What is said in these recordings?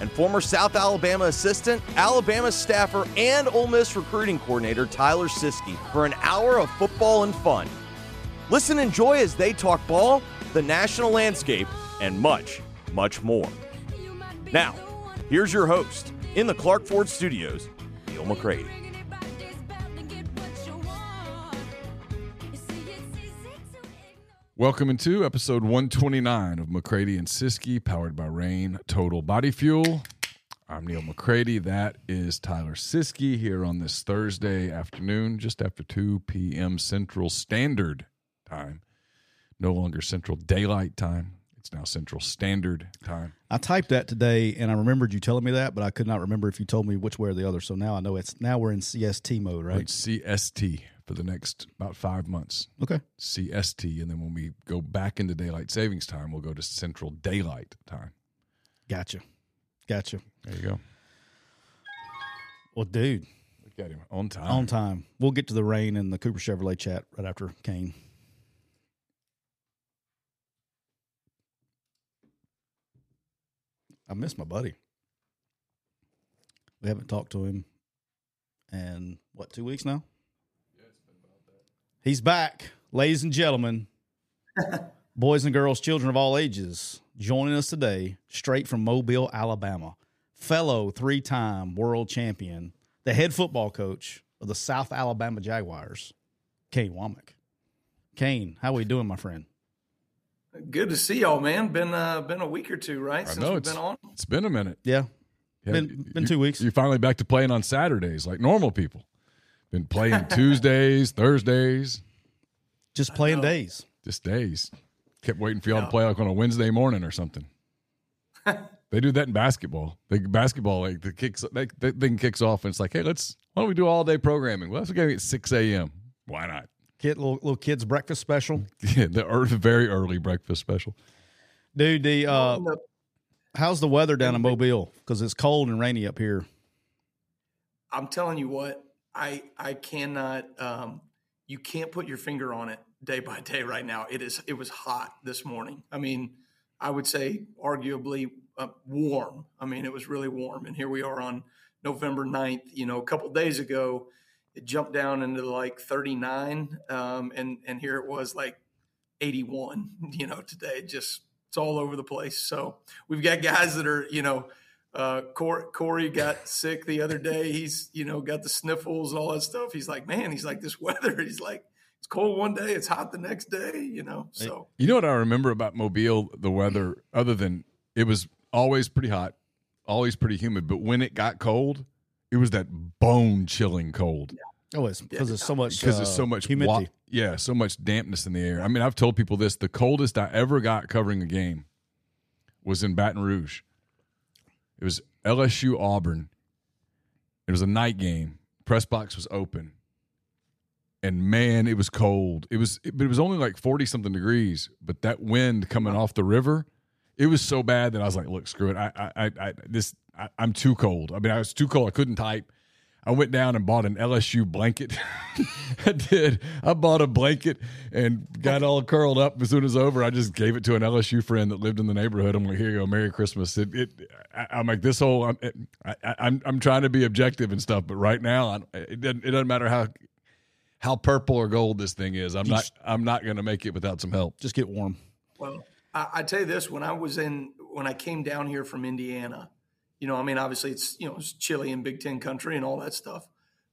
and former South Alabama assistant, Alabama staffer, and Ole Miss recruiting coordinator Tyler Siskey for an hour of football and fun. Listen and enjoy as they talk ball, the national landscape, and much, much more. Now, here's your host in the Clark Ford Studios, Neal McCready. Welcome into episode 129 of McCready and Siskey, powered by Reign Total Body Fuel. I'm Neal McCready. That is Tyler Siskey here on this Thursday afternoon, just after 2 p.m. Central Standard Time. No longer Central Daylight Time. It's now Central Standard Time. I typed that today, and I remembered you telling me that, but I could not remember if you told me which way or the other. So now I know it's now we're in CST mode, right? It's CST for the next about five months. Okay. CST, and then when we go back into daylight savings time, we'll go to Central Daylight Time. Gotcha. Gotcha. There you go. Well, dude, Look at him on time. on time. We'll get to the Reign and the Cooper Chevrolet chat right after Kane. I miss my buddy. We haven't talked to him in what two weeks now. He's back, ladies and gentlemen, boys and girls, children of all ages, joining us today, straight from Mobile, Alabama, fellow three-time world champion, the head football coach of the South Alabama Jaguars, Kane Wommack. Kane, how are we doing, my friend? Good to see y'all, man. Been uh, been a week or two, right? I Since know we've it's been on. it's been a minute. Yeah, Yeah, Been- been you- two weeks. You're finally back to playing on Saturdays like normal people. Been playing Tuesdays, Thursdays, just playing days. just days. Kept waiting for y'all to play like on a Wednesday morning or something. they do that in basketball. They basketball like the kicks they, the thing kicks off and it's like, hey, let's why don't we do all day programming? Well, let's go at six a.m. Why not? Kid, little, little kids breakfast special, Yeah, the early, very early breakfast special. dude. The uh, the- how's the weather down in Mobile? Because it's cold and rainy up here. I'm telling you what, I I cannot. Um, you can't put your finger on it day by day right now. It is. It was hot this morning. I mean, I would say arguably uh, warm. I mean, it was really warm, and here we are on November 9th. You know, a couple days ago, it jumped down into like 39, um, and and here it was like 81. You know, today just it's all over the place. So we've got guys that are you know. Uh, Corey, Corey got sick the other day. He's, you know, got the sniffles and all that stuff. He's like, man, he's like this weather. He's like, it's cold one day, it's hot the next day, you know. So You know what I remember about Mobile, the weather, other than it was always pretty hot, always pretty humid, but when it got cold, it was that bone chilling cold Oh, it's because it's so much because uh, there's so much humidity. wa- yeah, so much dampness in the air. I mean, I've told people this: the coldest I ever got covering a game was in Baton Rouge. It was LSU Auburn. It was a night game. Press box was open, and man, it was cold. It was, but it was only like forty something degrees. But that wind coming off the river, it was so bad that I was like, "Look, screw it. I, I, I, I this, I, I'm too cold. I mean, I was too cold. I couldn't type. I went down and bought an LSU blanket. I did. I bought a blanket and got all curled up. As soon as over, I just gave it to an LSU friend that lived in the neighborhood. I'm like, "Here you go, Merry Christmas." It, it I, am like, this whole. I'm, I, I'm, I'm trying to be objective and stuff, but right now, I, it doesn't. It doesn't matter how how purple or gold this thing is. I'm not. I'm not going to make it without some help. Just get warm. Well, I, I tell you this: when I was in, when I came down here from Indiana, you know, I mean, obviously it's you know it's chilly in Big Ten country and all that stuff.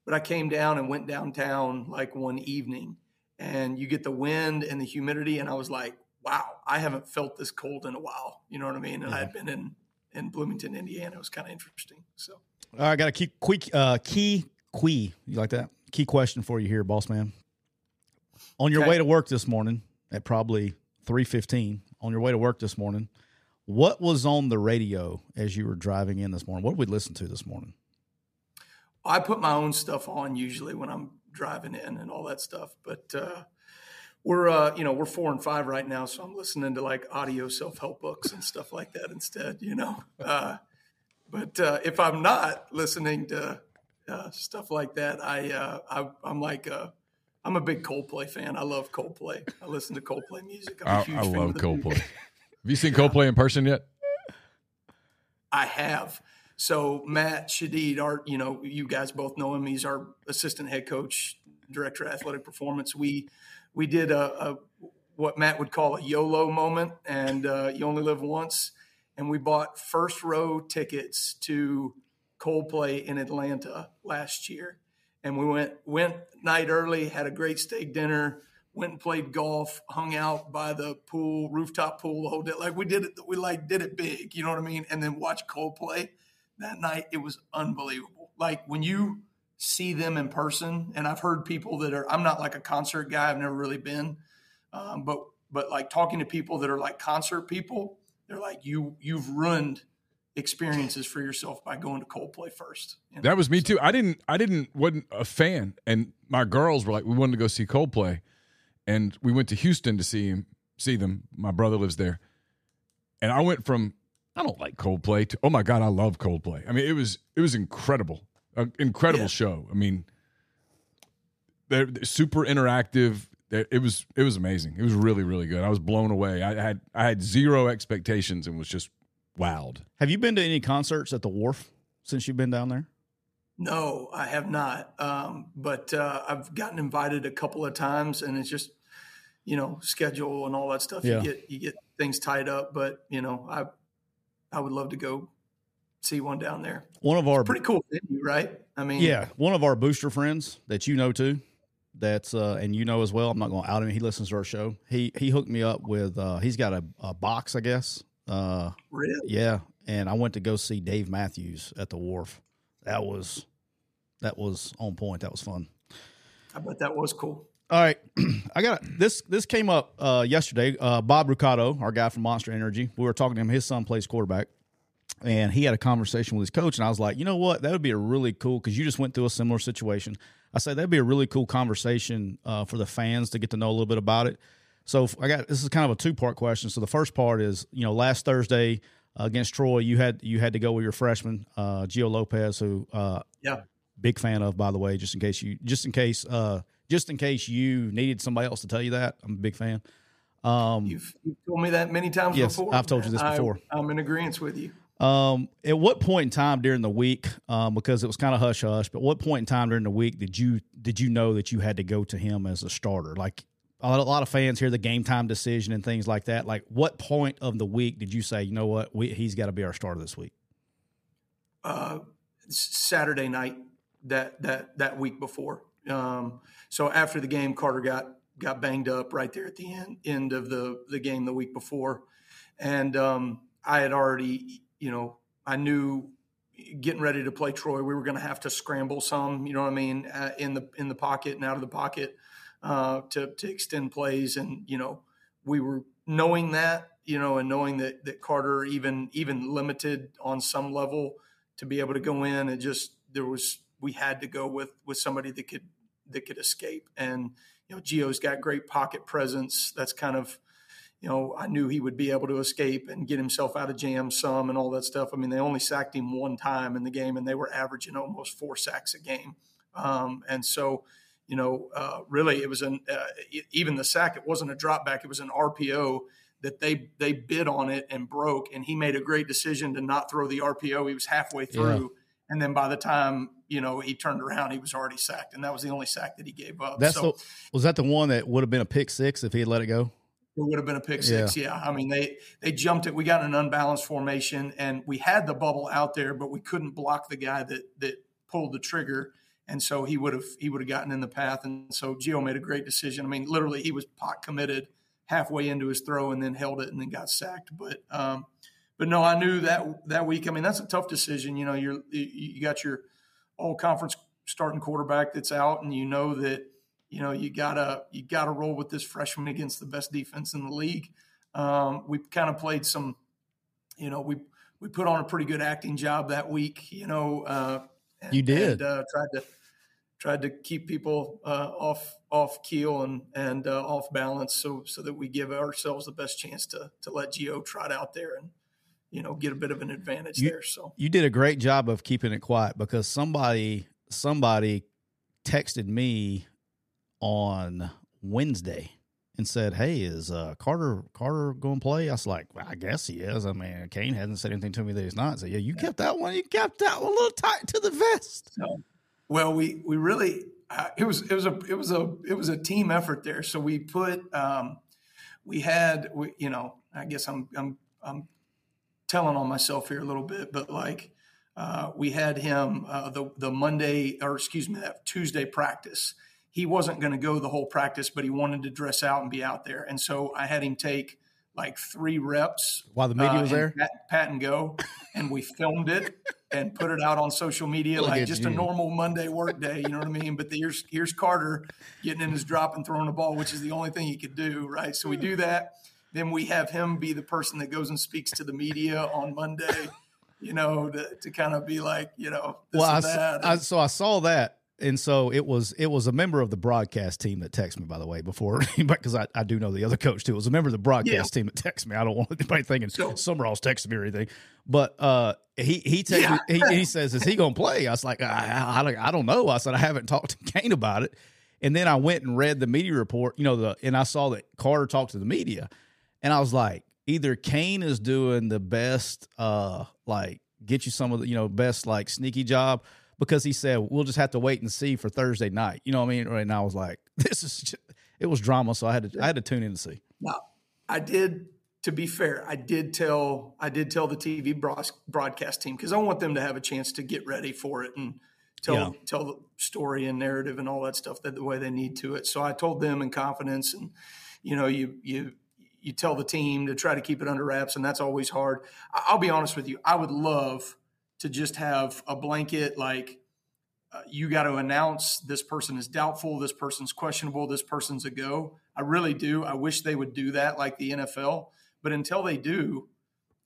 But I came down and went downtown like one evening, and you get the wind and the humidity, and I was like, wow, I haven't felt this cold in a while. You know what I mean? And yeah. I had been in in Bloomington, Indiana. It was kind of interesting. So, I got a key quick uh, key key. You like that? Key question for you here, boss man. On your okay. way to work this morning at probably three fifteen. On your way to work this morning, what was on the radio as you were driving in this morning? What did we listen to this morning? I put my own stuff on usually when I'm driving in and all that stuff, but uh, we're uh, you know we're four and five right now, so I'm listening to like audio self help books and stuff like that instead. You know, uh, but uh, if I'm not listening to uh, stuff like that, I, uh, I am like I'm a big Coldplay fan. I love Coldplay. I listen to Coldplay music. I'm a huge I, fan love Coldplay. Have you seen Coldplay in person yet? I have. So Matt Shadid, our you know you guys both know him. He's our assistant head coach, director of athletic performance. We we did a, a what Matt would call a YOLO moment, and uh, you only live once. And we bought first row tickets to Coldplay in Atlanta last year, and we went went night early, had a great steak dinner went and played golf, hung out by the pool, rooftop pool the whole day. Like we did it, we like did it big, you know what I mean? And then watch Coldplay that night. It was unbelievable. Like when you see them in person, and I've heard people that are. I'm not like a concert guy. I've never really been, um, but but like talking to people that are like concert people, they're like you you've ruined experiences for yourself by going to Coldplay first. You know? That was me too. I didn't I didn't wasn't a fan, and my girls were like, we wanted to go see Coldplay and we went to Houston to see him, see them. My brother lives there, and I went from I don't like Coldplay to oh my god, I love Coldplay. I mean, it was it was incredible, an incredible yeah. show. I mean, they're, they're super interactive. It was it was amazing. It was really really good. I was blown away. I had I had zero expectations and was just wowed. Have you been to any concerts at the Wharf since you've been down there? No, I have not. Um, but uh, I've gotten invited a couple of times, and it's just you know schedule and all that stuff. Yeah. You get you get things tied up, but you know I I would love to go see one down there. One of our pretty cool venue, right? I mean, yeah, one of our booster friends that you know too. That's uh, and you know as well. I'm not going to out him. He listens to our show. He he hooked me up with. Uh, he's got a, a box, I guess. Uh, really? Yeah. And I went to go see Dave Matthews at the Wharf that was that was on point. That was fun. I bet that was cool. All right, I got this. This came up uh, yesterday. Uh, Bob Rucato, our guy from Monster Energy, we were talking to him. His son plays quarterback, and he had a conversation with his coach. And I was like, you know what, that would be a really cool because you just went through a similar situation. I said that'd be a really cool conversation uh, for the fans to get to know a little bit about it. So I got this is kind of a two part question. So the first part is, you know, last Thursday against Troy, you had you had to go with your freshman uh, Gio Lopez, who uh, yeah, big fan of by the way. Just in case you, just in case, uh, just in case you needed somebody else to tell you that, I'm a big fan. Um, you've, you've told me that many times yes, before. I've told you this before. I, am in agreement with you. Um, at what point in time during the week, um, because it was kind of hush hush, but what point in time during the week did you did you know that you had to go to him as a starter? Like a lot of fans hear the game time decision and things like that. Like, what point of the week did you say, you know what, we, he's got to be our starter this week? Uh, Saturday night that that that week before. Um, so after the game, Carter got got banged up right there at the end end of the the game the week before, and um, I had already, you know, I knew getting ready to play Troy, we were going to have to scramble some, you know what I mean, uh, in the in the pocket and out of the pocket uh, to to extend plays, and you know we were knowing that you know and knowing that that Carter even even limited on some level to be able to go in and just there was we had to go with with somebody that could that could escape and you know Gio's got great pocket presence that's kind of you know, I knew he would be able to escape and get himself out of jams some and all that stuff. I mean, they only sacked him one time in the game, and they were averaging almost four sacks a game. Um, and so, you know, uh, really, it was an uh, even the sack. It wasn't a drop back; it was an RPO that they they bid on it and broke. And he made a great decision to not throw the RPO. He was halfway through. Yeah. And then by the time you know he turned around, he was already sacked, and that was the only sack that he gave up. That's so, the, was that the one that would have been a pick six if he had let it go. It would have been a pick six. Yeah. yeah. I mean, they they jumped it. We got an unbalanced formation, and we had the bubble out there, but we couldn't block the guy that that pulled the trigger, and so he would have he would have gotten in the path. And so Gio made a great decision. I mean, literally, he was pot committed halfway into his throw, and then held it, and then got sacked. But um, but no, I knew that that week. I mean, that's a tough decision. You know, you're you got your all conference starting quarterback that's out, and you know that you know you gotta you gotta roll with this freshman against the best defense in the league. Um, we kind of played some, you know, we we put on a pretty good acting job that week. You know, uh, you did and, uh, tried to tried to keep people uh, off off keel and and uh, off balance, so so that we give ourselves the best chance to to let Gio trot out there and you know get a bit of an advantage you, there. So you did a great job of keeping it quiet because somebody somebody texted me on Wednesday and said, "Hey, is uh, Carter Carter going to play?" I was like, well, "I guess he is." I mean, Kane hasn't said anything to me that he's not. So yeah, you kept that one. You kept that one a little tight to the vest. So, well, we we really uh, it was it was a it was a it was a team effort there. So we put um, we had we, you know I guess I'm I'm I'm telling on myself here a little bit, but like uh, we had him uh, the the Monday or excuse me that Tuesday practice. He wasn't going to go the whole practice, but he wanted to dress out and be out there, and so I had him take like three reps while the media uh, was there, pat, pat, and go, and we filmed it and put it out on social media Look like just you. a normal Monday work day. You know what I mean? But the, here's here's Carter getting in his drop and throwing the ball, which is the only thing he could do, right? So we do that. Then we have him be the person that goes and speaks to the media on Monday. You know, to, to kind of be like, you know, well, I, I, so I saw that and so it was it was a member of the broadcast team that texted me by the way before because I, I do know the other coach too. It was a member of the broadcast yeah. team that texted me. I don't want anybody thinking so, summerall's texting me or anything. But uh he he texted yeah. he, he says is he gonna play? I was like I, I, I don't know. I said i haven't talked to kane about it. And then i went and read the media report you know the and i saw that carter talked to the media. And i was like either kane is doing the best uh like get you some of the you know best like sneaky job because he said we'll just have to wait and see for Thursday night. You know what I mean? And I was like, this is just, it was drama, so I had to I had to tune in to see. Now, I did. To be fair, I did tell I did tell the TV broadcast team because I want them to have a chance to get ready for it and tell yeah. tell the story and narrative and all that stuff that the way they need to it. So I told them in confidence, and you know, you you you tell the team to try to keep it under wraps, and that's always hard. I'll be honest with you, I would love to just have a blanket like uh, you got to announce this person is doubtful, this person's questionable, this person's a go. I really do. I wish they would do that like the NFL. But until they do,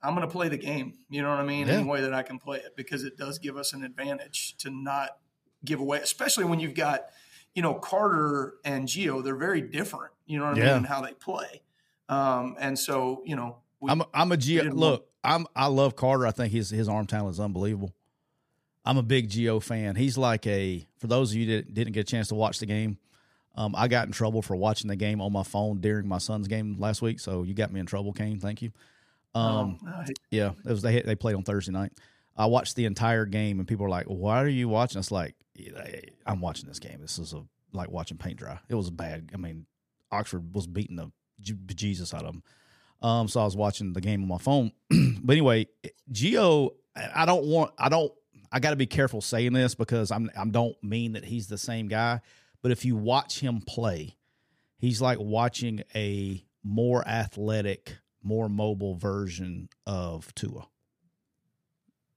I'm going to play the game. You know what I mean? Yeah. Any way that I can play it because it does give us an advantage to not give away, especially when you've got, you know, Carter and Gio. They're very different. You know what I yeah. mean? How they play. Um, and so, you know, we, I'm a, I'm a Gio. Look, I'm I love Carter. I think his his arm talent is unbelievable. I'm a big Gio fan. He's like a for those of you that didn't get a chance to watch the game. Um, I got in trouble for watching the game on my phone during my son's game last week, so you got me in trouble, Kane. Thank you. Um, oh, yeah, it was they they played on Thursday night. I watched the entire game, and people are like, "Why are you watching?" It's like I'm watching this game. This is a like watching paint dry. It was bad. I mean, Oxford was beating the Jesus out of them. Um, so I was watching the game on my phone. but anyway, Gio, I don't want, I don't, I got to be careful saying this because I'm, I don't mean that he's the same guy. But if you watch him play, he's like watching a more athletic, more mobile version of Tua.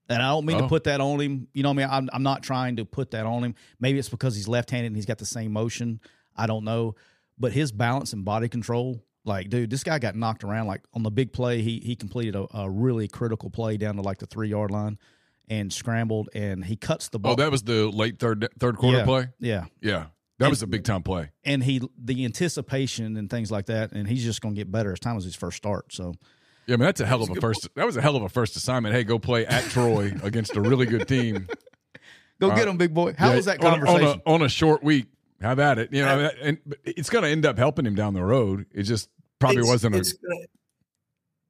And I don't mean oh. to put that on him. You know what I mean? I'm, I'm not trying to put that on him. Maybe it's because he's left handed and he's got the same motion. I don't know. But his balance and body control like, dude, this guy got knocked around. Like on the big play, he he completed a, a really critical play down to like the three yard line and scrambled and he cuts the oh, ball. Oh, that was the late third third quarter yeah, play. Yeah, yeah. That was a big time play. and he the anticipation and things like that, and he's just going to get better as time as his first start. So Yeah, I mean that's a hell of a first. That was a hell of a first assignment. Hey, go play at Troy against a really good team. go get him, big boy. How Yeah, was that on conversation? on a, on a short week? Have at it. You know, and it's going to end up helping him down the road. It just probably It's- wasn't a. gonna,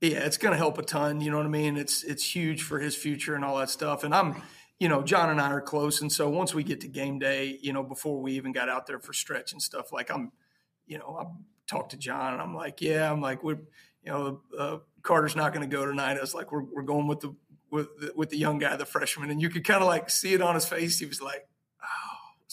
yeah, it's going to help a ton. You know what I mean? It's it's huge for his future and all that stuff. And I'm, you know, John and I are close, and so once we get to game day, you know, before we even got out there for stretch and stuff, like I'm, you know, I talked to John, and I'm like, yeah, I'm like, we're, you know, uh, Carter's not going to go tonight. I was like, we're we're going with the with the, with the young guy, the freshman, and you could kind of like see it on his face. He was like,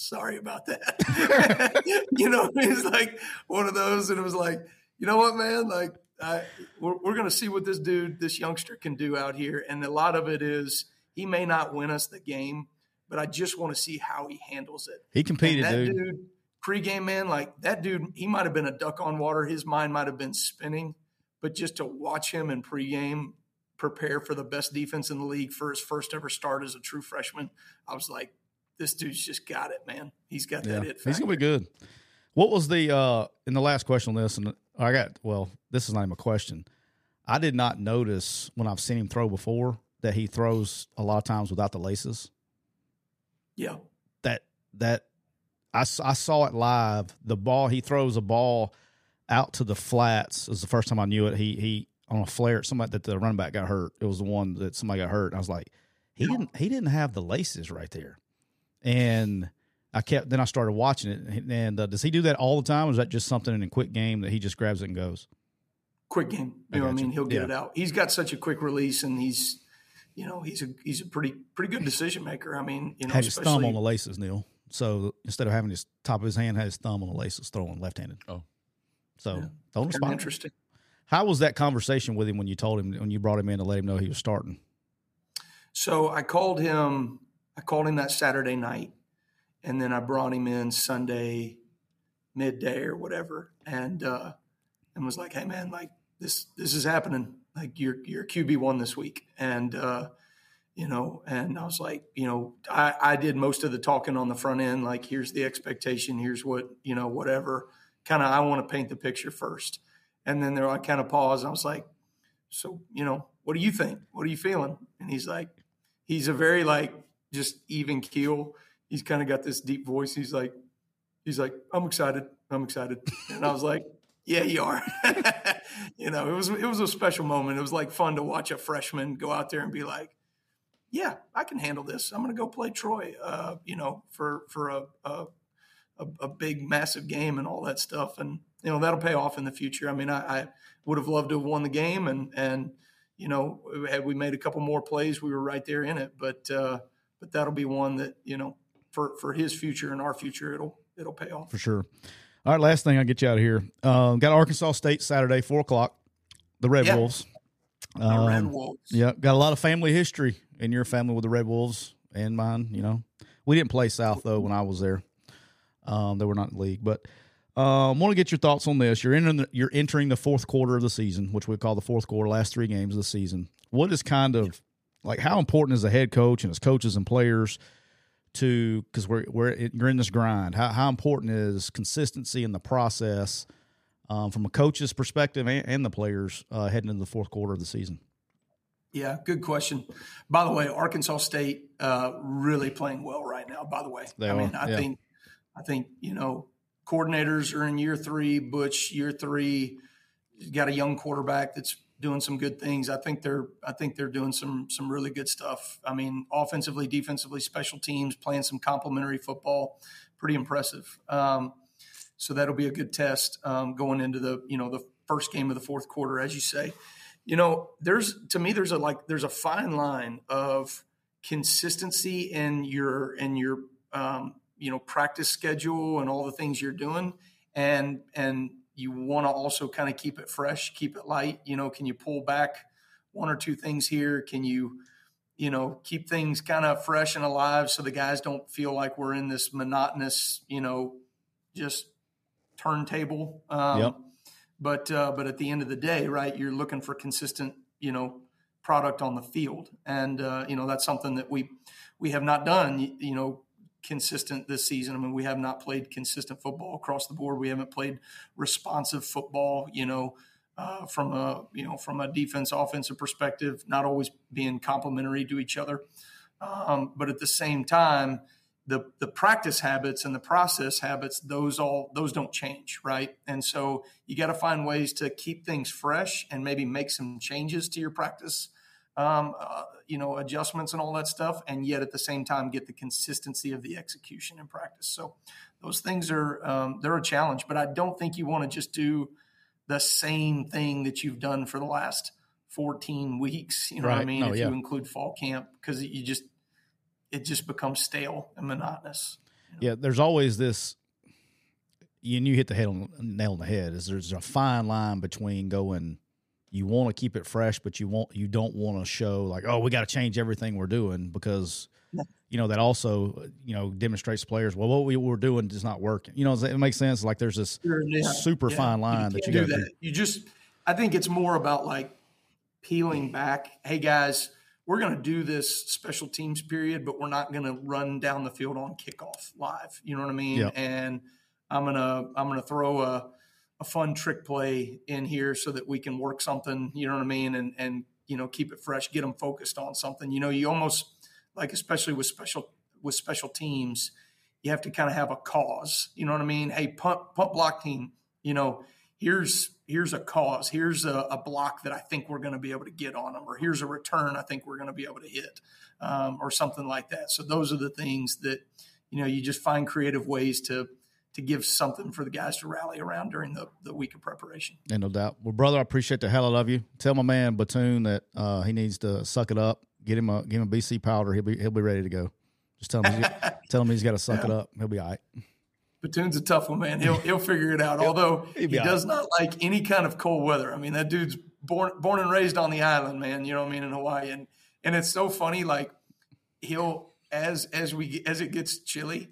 sorry about that. you know, he's like one of those, and it was like, you know what, man, like. I, we're, we're going to see what this dude, this youngster, can do out here, and a lot of it is he may not win us the game, but I just want to see how he handles it. he competed, dude. dude, pregame man, like that dude, he might have been a duck on water. His mind might have been spinning, but just to watch him in pregame prepare for the best defense in the league for his first ever start as a true freshman, I was like, this dude's just got it, man. He's got Yeah, that it. he's gonna be good. What was the uh in the last question on this? And I got well, this is not even a question. I did not notice when I've seen him throw before that he throws a lot of times without the laces. Yeah. That that I saw it live. The ball he throws a ball out to the flats is the first time I knew it. He he on a flare somebody that the running back got hurt. It was the one that somebody got hurt. And I was like, he didn't he didn't have the laces right there, and I kept then I started watching it. And uh, does he do that all the time? Or is that just something in a quick game that he just grabs it and goes? quick game. I You know what I got you. mean? He'll get Yeah. it out. He's got such a quick release, and he's, you know, he's a he's a pretty pretty good decision maker. I mean, you know, Had his thumb especially on the laces, Neal. So instead of having his top of his hand, had his thumb on the laces, throwing left handed. Oh. so Yeah. don't Very respond. interesting. How was that conversation with him when you told him when you brought him in to let him know he was starting? So I called him. I called him that Saturday night, and then I brought him in Sunday midday or whatever, and uh, and was like, "Hey man, like this this is happening. Like you're you're QB one this week," and uh, you know, and I was like, you know, I I did most of the talking on the front end. Like, here's the expectation. Here's what you know, whatever. Kind of, I want to paint the picture first, and then there I kind of paused. I was like, so you know, what do you think? What are you feeling? And he's like he's a very like just even keel. He's kind of got this deep voice. He's like, he's like, I'm excited. I'm excited. And I was like, yeah, you are. you know, it was it was a special moment. It was like fun to watch a freshman go out there and be like, yeah, I can handle this. I'm going to go play Troy. Uh, you know, for for a, a a big massive game and all that stuff. And you know that'll pay off in the future. I mean, I, I would have loved to have won the game and and you know, had we made a couple more plays, we were right there in it. But uh, but that'll be one that you know for for his future and our future, it'll it'll pay off. for sure. All right, last thing I'll get you out of here. Um, got Arkansas State Saturday, four o'clock. The Red Yeah. Wolves. The Red Um, Wolves. Yeah, got a lot of family history in your family with the Red Wolves and mine. You know, we didn't play South though when I was there. Um, they were not in the league, but um, want to get your thoughts on this. You're entering the, you're entering the fourth quarter of the season, which we call the fourth quarter, last three games of the season. What is kind of like how important is a head coach and his coaches and players to because we're we're you're in this grind. How how important is consistency in the process um, from a coach's perspective and, and the players uh, heading into the fourth quarter of the season? Yeah, good question. By the way, Arkansas State uh, really playing well right now. By the way, They I mean, are, I yeah. think, I think you know, coordinators are in year three. Butch year three, got a young quarterback that's doing some good things. I think they're, I think they're doing some some really good stuff. I mean, offensively, defensively, special teams, playing some complementary football, pretty impressive. Um, so that'll be a good test um, going into the you know the first game of the fourth quarter, as you say you know there's to me there's a like there's a fine line of consistency in your in your um, you know practice schedule and all the things you're doing and and you want to also kind of keep it fresh keep it light you know can you pull back one or two things here can you you know keep things kind of fresh and alive so the guys don't feel like we're in this monotonous you know just turntable um, Yep. but uh, but at the end of the day, right, you're looking for consistent, you know, product on the field, and uh, you know that's something that we we have not done. You, you know, consistent this season. I mean, we have not played consistent football across the board. We haven't played responsive football. You know, uh, from a you know from a defense offensive perspective, not always being complementary to each other. Um, but at the same time, the the practice habits and the process habits those all those don't change, right? And so you got to find ways to keep things fresh and maybe make some changes to your practice. Um, uh, you know, adjustments and all that stuff, and yet at the same time get the consistency of the execution in practice. So those things are um, they're a challenge, but I don't think you want to just do the same thing that you've done for the last 14 weeks. You know right. what I mean? if yeah. you include fall camp, because you just it just becomes stale and monotonous. You know? Yeah, there's always this. And you hit the head on, nail on the head. Is there's a fine line between going, you want to keep it fresh, but you want you don't want to show like, oh, we got to change everything we're doing because you know that also you know demonstrates players well what we were doing is not working you know it makes sense like there's this yeah. super yeah. fine line you that you got do that you just i think it's more about like peeling back hey guys we're going to do this special teams period but we're not going to run down the field on kickoff live you know what i mean yep. and i'm going to i'm going to throw a a fun trick play in here so that we can work something you know what i mean and and you know keep it fresh get them focused on something you know you almost like especially with special with special teams, you have to kind of have a cause. You know what I mean? Hey, punt punt block team, you know, here's here's a cause. Here's a, a block that I think we're going to be able to get on them, or here's a return I think we're going to be able to hit, um, or something like that. So those are the things that you know you just find creative ways to to give something for the guys to rally around during the, the week of preparation. And no doubt. Well, brother, I appreciate the hell out of you. Tell my man Batoon that uh, he needs to suck it up Get him a give him a BC powder. He'll be he'll be ready to go. Just tell him tell him he's got to suck it up. He'll be all right. Batoon's a tough one, man. He'll he'll figure it out. Although he does right. not like any kind of cold weather. I mean, that dude's born born and raised on the island, man. You know what I mean in Hawaii, and and it's so funny. Like he'll as as we as it gets chilly,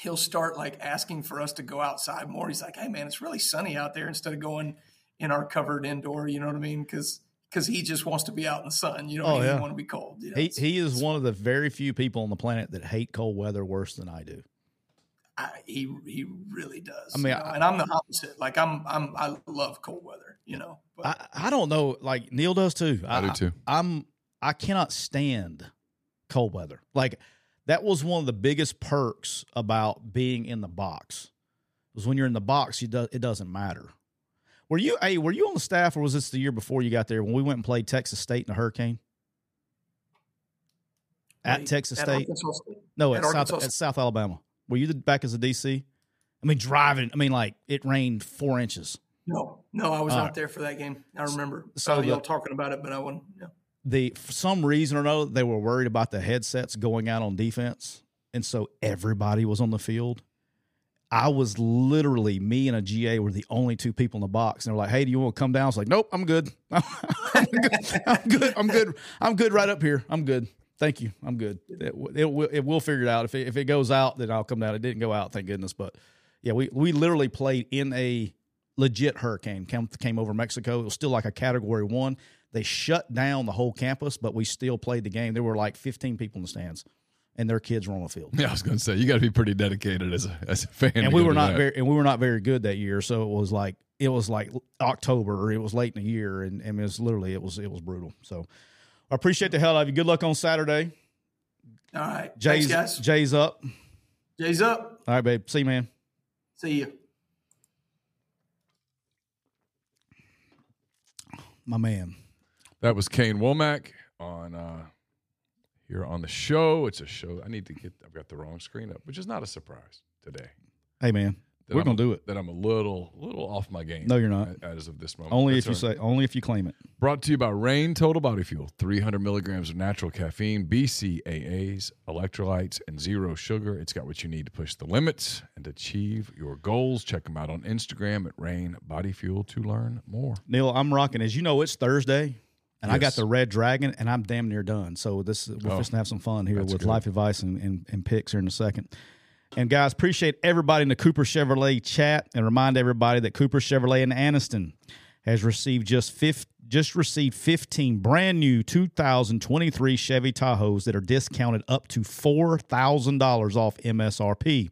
he'll start like asking for us to go outside more. He's like, "Hey, man, it's really sunny out there," instead of going in our covered indoor. You know what I mean? Because because he just wants to be out in the sun. You know, oh, he yeah. want to be cold. You know? He he is one of the very few people on the planet that hate cold weather worse than I do. I, he he really does. I mean, I, and I'm the opposite. Like I'm I'm I love cold weather. You know, but. I I don't know. Like Neal does too. I, I do too. I'm I cannot stand cold weather. Like that was one of the biggest perks about being in the box. Was when you're in the box, you do, it doesn't matter. Were you hey, were you on the staff or was this the year before you got there when we went and played Texas State in the hurricane? At Texas at State? State? No, at, at South at South Alabama. Were you back as a DC? I mean, driving. I mean, like it rained four inches. No, no, I was not there for that game. I remember so uh, y'all talking about it, but I wasn't. Yeah. The for some reason or another, they were worried about the headsets going out on defense, and so everybody was on the field. I was literally me and a GA were the only two people in the box, and they're like, "Hey, do you want to come down?" I was like, "Nope, I'm good. I'm good. I'm good. I'm good. I'm good right up here. I'm good. Thank you. I'm good. It, it, it, it will figure it out. If it, if it goes out, then I'll come down. It didn't go out, thank goodness. But yeah, we we literally played in a legit hurricane came came over Mexico. It was still like a Category One. They shut down the whole campus, but we still played the game. There were like 15 people in the stands and their kids were on the field. Yeah, I was going to say you got to be pretty dedicated as a as a fan. And we were not that. very and we were not very good that year, so it was like it was like October or it was late in the year, and, and it was literally it was it was brutal. So I appreciate the hell out of you. Good luck on Saturday. All right, Jay's Thanks, guys. Jay's up. Jay's up. All right, babe. See you, man. See you. My man. That was Kane Wommack on. uh here on the show. It's a show. I need to get. I've got the wrong screen up, which is not a surprise today. Hey man, we're I'm, gonna do it. That I'm a little, little off my game. No, you're not. As of this moment, only That's if you right. say, only if you claim it. Brought to you by Reign Total Body Fuel. 300 milligrams of natural caffeine, BCAAs, electrolytes, and zero sugar. It's got what you need to push the limits and achieve your goals. Check them out on Instagram at Reign Body Fuel to learn more. Neal, I'm rocking. As you know, it's Thursday and yes. I got the red dragon, and I'm damn near done. So this we're oh, just gonna have some fun here with good. life advice and, and, and picks here in a second. And guys, appreciate everybody in the Cooper Chevrolet chat, and remind everybody that Cooper Chevrolet in Anniston has received just 50, just received 15 brand new 2023 Chevy Tahoes that are discounted up to $4,000 off MSRP.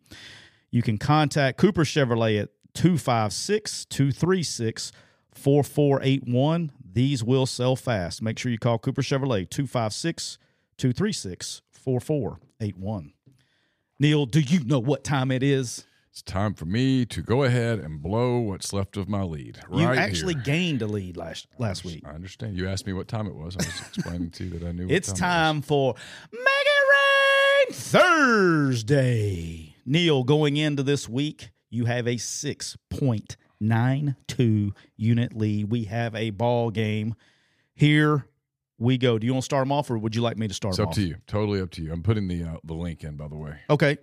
You can contact Cooper Chevrolet at 256 236 4481. These will sell fast. Make sure you call Cooper Chevrolet 256 236 4481. Neal, do you know what time it is? It's time for me to go ahead and blow what's left of my lead. Right you actually here. gained a lead last last week. I understand. You asked me what time it was. I was explaining to you that I knew. It's what time for Make It Reign Thursday. Neal, going into this week, you have a 6.92 unit lead. We have a ball game. Here we go. Do you want to start them off or would you like me to start It's up off? to you. Totally up to you. I'm putting the uh, the link in, by the way. Okay.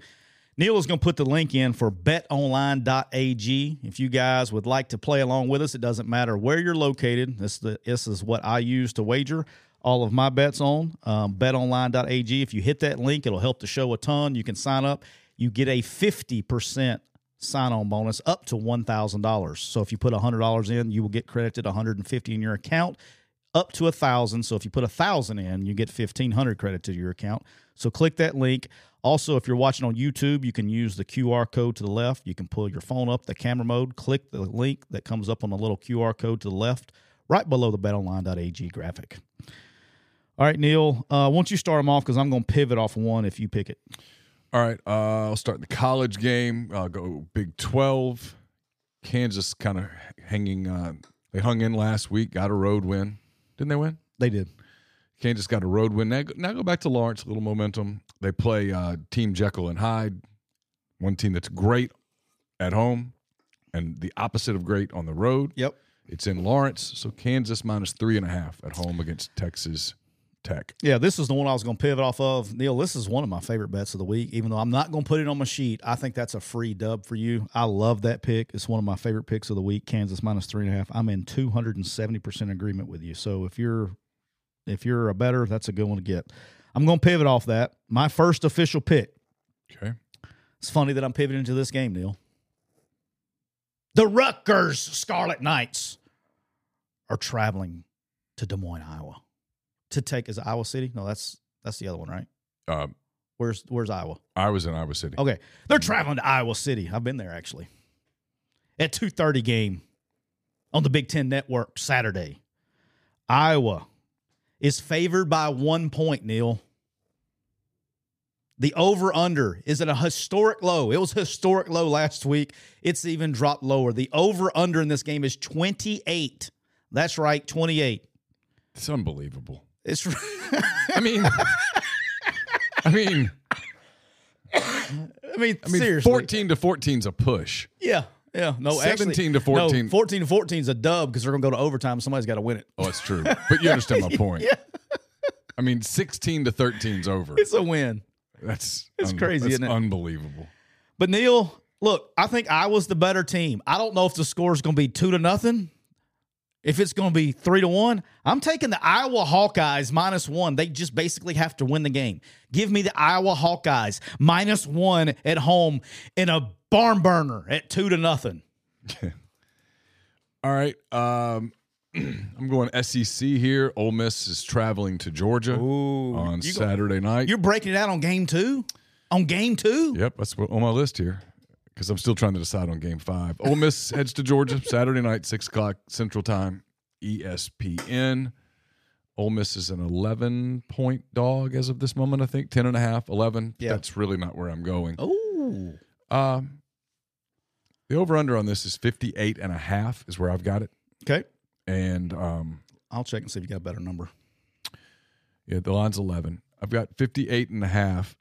Neal is going to put the link in for betonline.ag. If you guys would like to play along with us, it doesn't matter where you're located. This, the, this is what I use to wager all of my bets on. Um, betonline.ag. If you hit that link, it'll help the show a ton. You can sign up. You get a 50% sign on bonus up to $1,000. So if you put $100 in, you will get credited 150 in your account up to a thousand. So if you put a thousand in, you get fifteen hundred credit to your account. So click that link. Also, if you're watching on YouTube, you can use the QR code to the left. You can pull your phone up the camera mode, click the link that comes up on the little QR code to the left, right below the betonline.ag graphic. All right, Neal, uh, once you start them off, because I'm going to pivot off one if you pick it. All right, uh, I'll start the college game. I'll go Big Twelve. Kansas kind of hanging. Uh, they hung in last week. Got a road win. Didn't they win? They did. Kansas got a road win. Now, now go back to Lawrence. A little momentum. They play uh, Team Jekyll and Hyde, one team that's great at home, and the opposite of great on the road. Yep. It's in Lawrence, so Kansas minus three and a half at home against Texas Tech. Yeah, this is the one I was going to pivot off of. Neal, this is one of my favorite bets of the week. Even though I'm not going to put it on my sheet, I think that's a free dub for you. I love that pick. It's one of my favorite picks of the week. Kansas minus three and a half. I'm in 270 percent agreement with you. So if you're if you're a better, that's a good one to get. I'm going to pivot off that. My first official pick. Okay. It's funny that I'm pivoting to this game, Neal. The Rutgers Scarlet Knights are traveling to Des Moines, Iowa, to take is it Iowa City? No, that's that's the other one, right? Uh, Where's Where's Iowa? I was in Iowa City. Okay, they're traveling to Iowa City. I've been there actually. At two thirty game on the Big Ten Network Saturday, Iowa is favored by one point. Neal, the over under is at a historic low. It was historic low last week. It's even dropped lower. The over under in this game is twenty eight. That's right, twenty eight. It's unbelievable. It's I mean, I mean, I mean, I mean, seriously. fourteen to fourteen is a push. Yeah, yeah. No, 17 actually, to 14. No, 14 to 14 is a dub because they're going to go to overtime. Somebody's got to win it. Oh, it's true, but you understand my point. I mean, sixteen to 13 is over. It's a win. That's It's crazy, that's isn't it? Unbelievable. But Neal, look, I think I was the better team. I don't know if the score is going to be two to nothing. If it's going to be three to one, I'm taking the Iowa Hawkeyes minus one. They just basically have to win the game. Give me the Iowa Hawkeyes minus one at home in a barn burner at two to nothing. All right, um, I'm going SEC here. Ole Miss is traveling to Georgia on you go- Saturday night. You're breaking it out on game two? On game two? Yep, that's on my list here because I'm still trying to decide on Game Five. Ole Miss heads to Georgia Saturday night, six o'clock Central Time, ESPN. Ole Miss is an 11 point dog as of this moment, I think 10 and a half, 11. Yeah. That's really not where I'm going. Oh. Um, the over under on this is 58 and a half is where I've got it. Okay. And um, I'll check and see if you got a better number. yeah, the line's 11. I've got 58 and a half.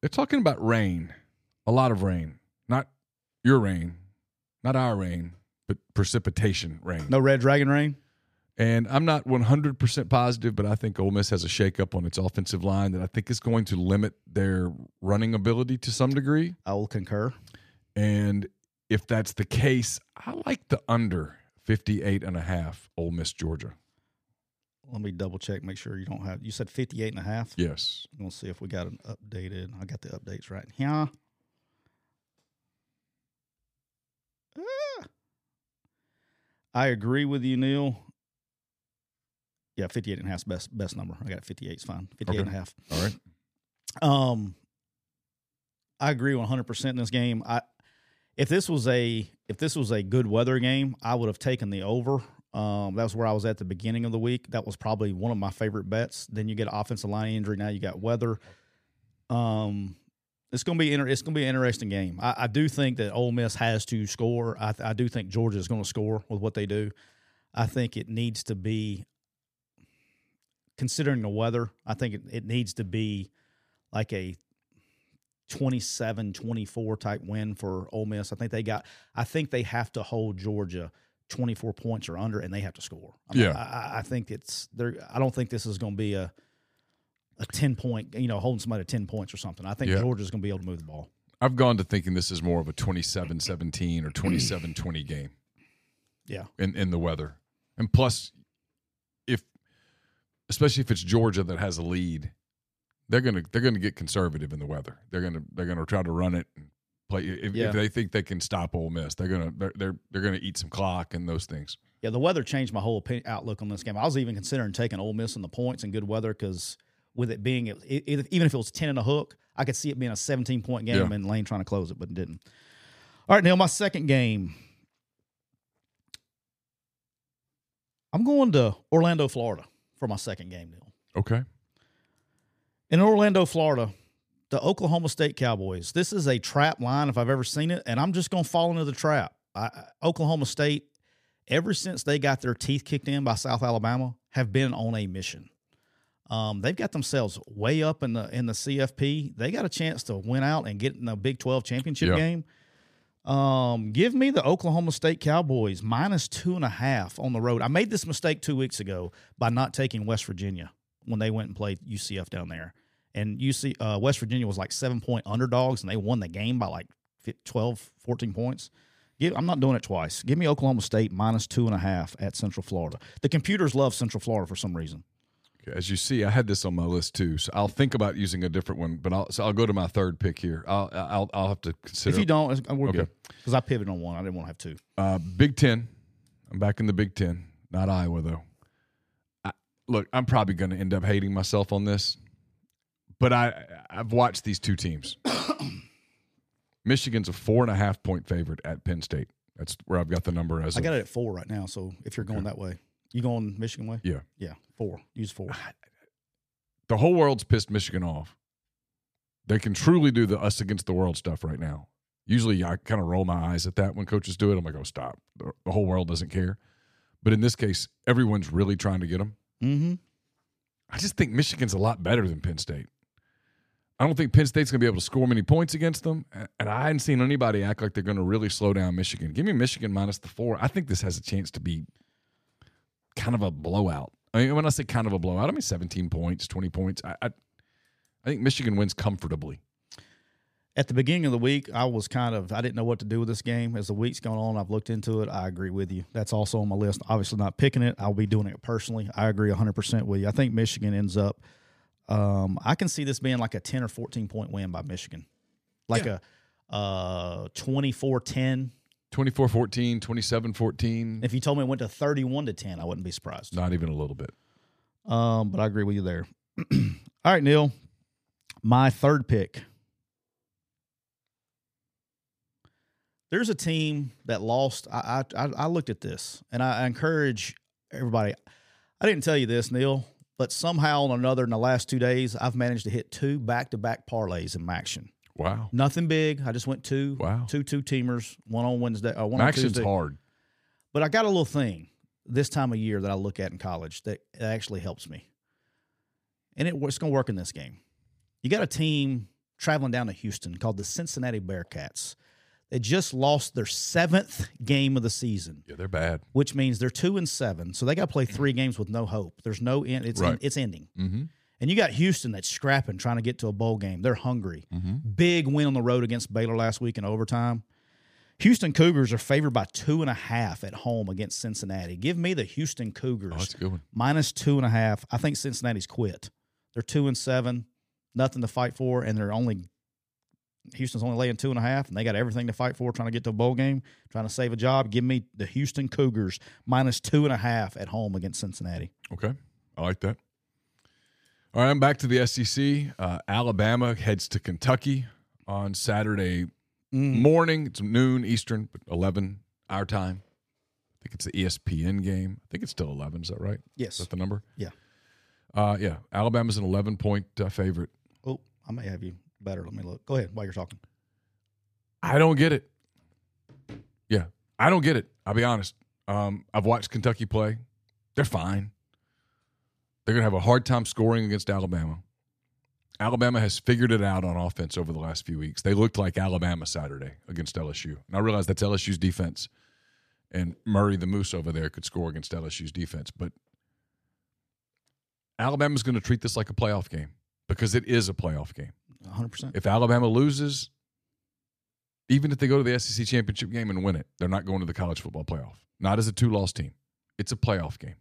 They're talking about rain, a lot of rain, not your rain, not our rain, but precipitation rain. No red dragon rain? And I'm not 100% positive, but I think Ole Miss has a shakeup on its offensive line that I think is going to limit their running ability to some degree. I will concur. And if that's the case, I like the under 58 and a half Ole Miss Georgia. Let me double check, make sure you don't have. You said 58 and a half? Yes. I'm going to see if we got an updated. I got the updates right here. Ah. I agree with you, Neal. Yeah, 58 and a half is best best number. I got 58 is fine. 58 and a half all right Um, I agree 100 percent in this game. I if this was a if this was a good weather game, I would have taken the over. Um, that was where I was at the beginning of the week. That was probably one of my favorite bets. Then you get offensive line injury. Now you got weather. Um, it's gonna be inter- it's gonna be an interesting game. I, I do think that Ole Miss has to score. I, I do think Georgia is going to score with what they do. I think it needs to be considering the weather. I think it, it needs to be like a 27 24 type win for Ole Miss. I think they got I think they have to hold Georgia 24 points or under and they have to score. I mean, Yeah. I, I- I think it's there I don't think this is going to be a a 10 point, you know, holding somebody to 10 points or something. I think Yeah. Georgia's going to be able to move the ball. I've gone to thinking this is more of a 27-17 or 27-20 game Yeah. in, in the weather. And plus, if especially if it's Georgia that has a lead, they're gonna they're gonna get conservative in the weather. They're gonna they're gonna try to run it and play. If, Yeah. if they think they can stop Ole Miss, they're gonna they're they're, they're gonna eat some clock and those things. Yeah, the weather changed my whole outlook on this game. I was even considering taking Ole Miss in the points and good weather because with it being it, it, even if it was ten and a hook, I could see it being a seventeen point game Yeah. and Lane trying to close it, but it didn't. All right, Neal, my second game. I'm going to Orlando, Florida for my second game, Neal. Okay. In Orlando, Florida, the Oklahoma State Cowboys. This is a trap line if I've ever seen it, and I'm just going to fall into the trap. I- Oklahoma State, ever since they got their teeth kicked in by South Alabama, have been on a mission. Um, they've got themselves way up in the in the CFP. They got a chance to win out and get in the Big Twelve championship Yeah. game. Um, give me the Oklahoma State Cowboys minus two and a half on the road. I made this mistake two weeks ago by not taking West Virginia when they went and played UCF down there. And UC uh, West Virginia was like seven point underdogs, and they won the game by like fi- 12, 14 points. Give, I'm not doing it twice. Give me Oklahoma State minus two and a half at Central Florida. The computers love Central Florida for some reason. As you see, I had this on my list too, so I'll think about using a different one. But I'll so I'll go to my third pick here. I'll I'll, I'll have to consider. If you don't, it's- we're Okay. good. Because I pivoted on one. I didn't want to have two. Uh, Big Ten. I'm back in the Big Ten, not Iowa though. I, look, I'm probably going to end up hating myself on this, but I I've watched these two teams. Michigan's a four and a half point favorite at Penn State. That's where I've got the number as. I of- got it at four right now. So if you're going that way, you going Michigan way? Yeah, Yeah, four. Use four. the whole world's pissed Michigan off. They can truly do the us against the world stuff right now. Usually, I kind of roll my eyes at that when coaches do it. I'm like, oh, stop. The, the whole world doesn't care. But in this case, everyone's really trying to get them. Mm-hmm. I just think Michigan's a lot better than Penn State. I don't think Penn State's going to be able to score many points against them. And I hadn't seen anybody act like they're going to really slow down Michigan. Give me Michigan minus the four. I think this has a chance to be kind of a blowout. I mean, when I say kind of a blowout, I mean 17 points, 20 points. I, I, I think Michigan wins comfortably. At the beginning of the week, I was kind of I didn't know what to do with this game. As the week's gone on, I've looked into it. I agree with you. That's also on my list. Obviously, not picking it. I'll be doing it personally. I agree 100 percent with you. I think Michigan ends up. Um, I can see this being like a 10 or 14 point win by Michigan, like a uh 24-10. 24 14, 27 14. If you told me it went to 31 to 10, I wouldn't be surprised. Not even a little bit. Um, but I agree with you there. All right, Neal. My third pick. There's a team that lost. I I, I looked at this and I, encourage everybody. I didn't tell you this, Neal, but somehow or another in the last two days, I've managed to hit two back to back parlays in MACtion. Wow. Nothing big. I just went two, Wow. two two teamers, one on Wednesday, uh, one on Action's Tuesday. hard. But I got a little thing this time of year that I look at in college that actually helps me. And it, it's going to work in this game. You got a team traveling down to Houston called the Cincinnati Bearcats. They just lost their seventh game of the season, Yeah, they're bad. which means they're two and seven. So they got to play three games with no hope. There's no end. It's Right. it's ending. Mm-hmm. And you got Houston that's scrapping, trying to get to a bowl game. They're hungry. Mm-hmm. Big win on the road against Baylor last week in overtime. Houston Cougars are favored by two and a half at home against Cincinnati. Give me the Houston Cougars Oh, that's a good one. minus two and a half. I think Cincinnati's quit. They're two and seven, nothing to fight for, and they're only Houston's only laying two and a half, and they got everything to fight for, trying to get to a bowl game, trying to save a job. Give me the Houston Cougars minus two and a half at home against Cincinnati. Okay. I like that. All right, I'm back to the SEC. Uh, Alabama heads to Kentucky on Saturday morning. It's noon Eastern, but 11 our time. I think it's the ESPN game. I think it's still 11. Is that right? Yes. Is that the number? Yeah. Uh, yeah. Alabama's an 11 point uh, favorite. Oh, I may have you better. Let me look. Go ahead while you're talking. I don't get it. Yeah, I don't get it. I'll be honest. Um, I've watched Kentucky play. They're fine. They're going to have a hard time scoring against Alabama. Alabama has figured it out on offense over the last few weeks. They looked like Alabama Saturday against LSU. And I realize that's LSU's defense. And Murray, the Moose over there, could score against LSU's defense. But Alabama's going to treat this like a playoff game because it is a playoff game. 100%. If Alabama loses, even if they go to the SEC championship game and win it, they're not going to the college football playoff. Not as a two loss team. It's a playoff game.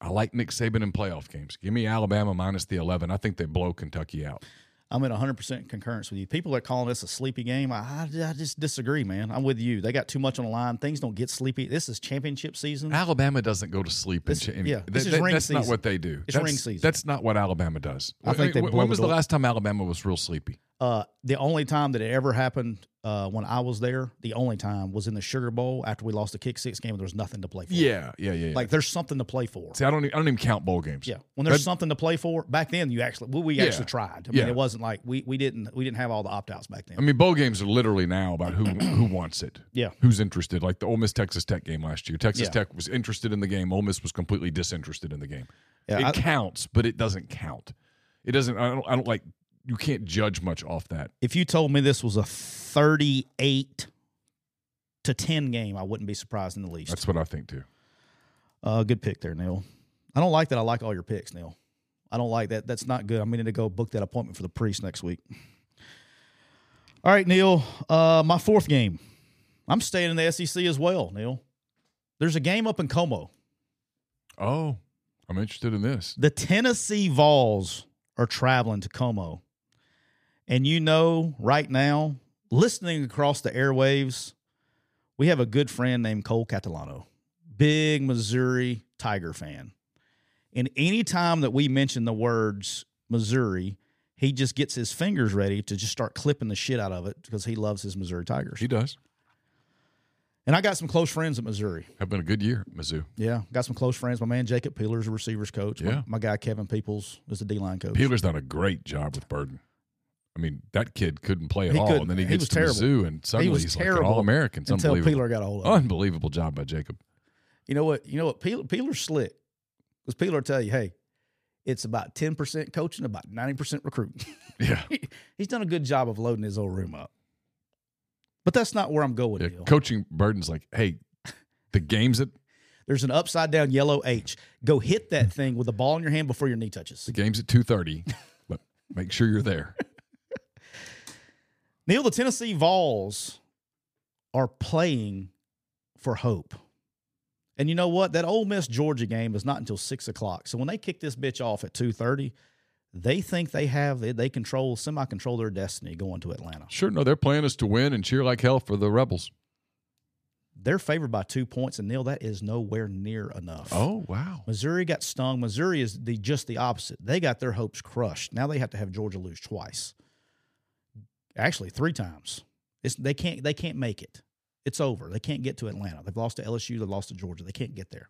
I like Nick Saban in playoff games. Give me Alabama minus the 11. I think they blow Kentucky out. I'm in 100% concurrence with you. People are calling this a sleepy game. I, I, just disagree, man. I'm with you. They got too much on the line. Things don't get sleepy. This is championship season. Alabama doesn't go to sleep. This- in, yeah, that- this is that- ring that's not what they do. It's that's, ring season. That's not what Alabama does. I think they when was the last time Alabama was real sleepy? Uh, the only time that it ever happened uh, when I was there, the only time was in the Sugar Bowl after we lost the kick six game. and There was nothing to play for. Yeah, yeah, yeah. yeah. Like there's something to play for. See, I don't, e- I don't even count bowl games. Yeah, when there's something to play for. Back then, you actually we, Yeah. actually tried. I mean, Yeah. it wasn't like we, we didn't we didn't have all the opt outs back then. I mean, bowl games are literally now about who who wants it. Yeah. Who's interested? Like the Ole Miss Texas Tech game last year. Texas. Tech was interested in the game. Ole Miss was completely disinterested in the game. It I- counts, but it doesn't count. It doesn't. I don't. I don't like. You can't judge much off that. if you told me this was a 38 to 10 game, I wouldn't be surprised in the least. That's what I think too. Uh, good pick there, Neal. I don't like that. I like all your picks, Neal. I don't like that. That's not good. I'm meaning to go book that appointment for the priest next week. All right, Neal. Uh, my fourth game. I'm staying in the SEC as well, Neal. There's a game up in Como. Oh, I'm interested in this. The Tennessee Vols are traveling to Como. And you know, right now, listening across the airwaves, we have a good friend named Cole Catalano, big Missouri Tiger fan. And anytime that we mention the words Missouri, he just gets his fingers ready to just start clipping the shit out of it because he loves his Missouri Tigers. He does. And I got some close friends at Missouri. Have been a good year, at Mizzou. Yeah, got some close friends. My man Jacob Peeler is a receivers coach. My- Yeah. My, guy Kevin Peoples is a D line coach. Peeler's done a great job with Burden. I mean, that kid couldn't play at He all, and then he He gets to terrible. Mizzou, and suddenly he he's like an All American. Until. Peeler got a hold of him. Unbelievable job by Jacob. You know what? You know what? Peeler, Peeler's slick because Peeler tell you, hey, it's about ten percent coaching, about ninety percent recruiting. Yeah. He's done a good job of loading his old room up. But that's not where I'm going. yeah. Coaching Burden's like, hey, the games that There's an upside down yellow H. Go hit that thing with the ball in your hand before your knee touches. the game's at two thirty, but make sure you're there. Neal, the Tennessee Vols are playing for hope. And you know what? That Ole Miss Georgia game is not until six o'clock. So when they kick this bitch off at two thirty, they think they have they control semi control their destiny going to Atlanta. Sure, no, their plan is to win and cheer like hell for the Rebels. They're favored by two points, and Neal, that is nowhere near enough. Oh wow, Missouri got stung. Missouri is the just the opposite. They got their hopes crushed. Now they have to have Georgia lose twice. Actually, three times. It's they can't they can't make it. It's over. They can't get to Atlanta. They've lost to LSU. They've lost to Georgia. They can't get there.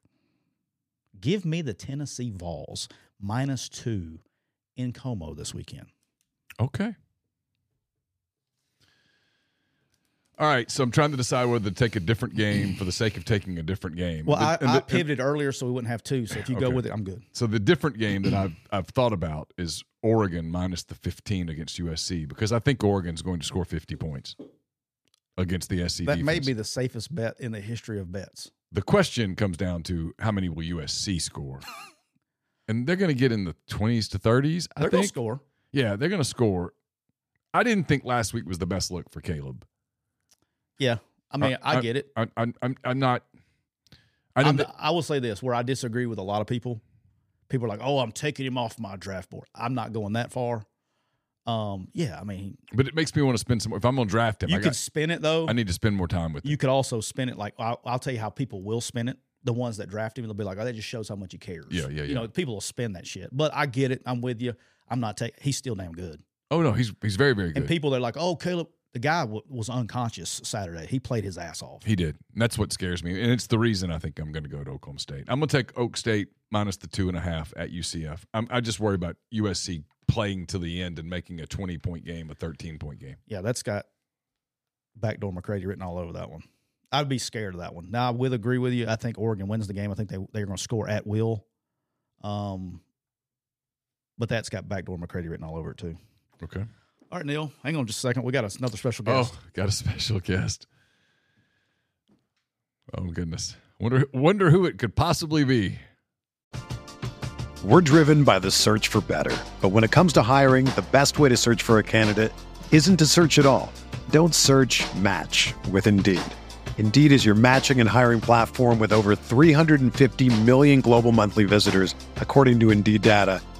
Give me the Tennessee Vols minus two in Como this weekend. okay. All right, so I'm trying to decide whether to take a different game for the sake of taking a different game. Well, The- I, and I the- and- pivoted earlier so we wouldn't have two. So if you go with it, I'm good. So the different game that I've I've thought about is Oregon minus the 15 against USC because I think Oregon's going to score 50 points against the SC. That may defense. be the safest bet in the history of bets. the question comes down to how many will USC score, and they're going to get in the 20s to 30s. I They're going to score. Yeah, they're going to score. I didn't think last week was the best look for Caleb. Yeah. I mean, I, I- get it. I, I, I'm I'm not. I I'm, didn't. I will say this where I disagree with a lot of people. People are like, "Oh, I'm taking him off my draft board." I'm not going that far. Um, yeah, I mean, but it makes me want to spend some. More if I'm going to draft him, you I, could got, spin it though. I need to spend more time with. you him. could also spin it like I'll, I'll tell you how people will spin it the ones that draft him, they'll be like, "Oh, that just shows how much he cares." Yeah, yeah, You know, people will spin that shit. But I get it. I'm with you. I'm not taking. He's still damn good. Oh no, he's he's very very good. And people they're like, "Oh, Caleb, the guy w- was unconscious Saturday. He played his ass off." He did. And that's what scares me. And it's the reason I think I'm going to go to Oklahoma State. I'm going to take Oak State minus the two and a half at UCF. I'm, I just worry about USC playing to the end and making a 20 point game a 13 point game. Yeah, that's got backdoor McCready written all over that one. I'd be scared of that one. Now, I will agree with you. I think Oregon wins the game. I think they they're going to score at will. Um, but that's got backdoor McCready written all over it too. Okay. All right, Neal, hang on just a second. We got another special oh, guest. Oh, got a special guest. Oh goodness. Wonder wonder who it could possibly be. We're driven by the search for better. But when it comes to hiring, the best way to search for a candidate isn't to search at all. Don't search match with Indeed. Indeed is your matching and hiring platform with over 350 million global monthly visitors, according to Indeed data,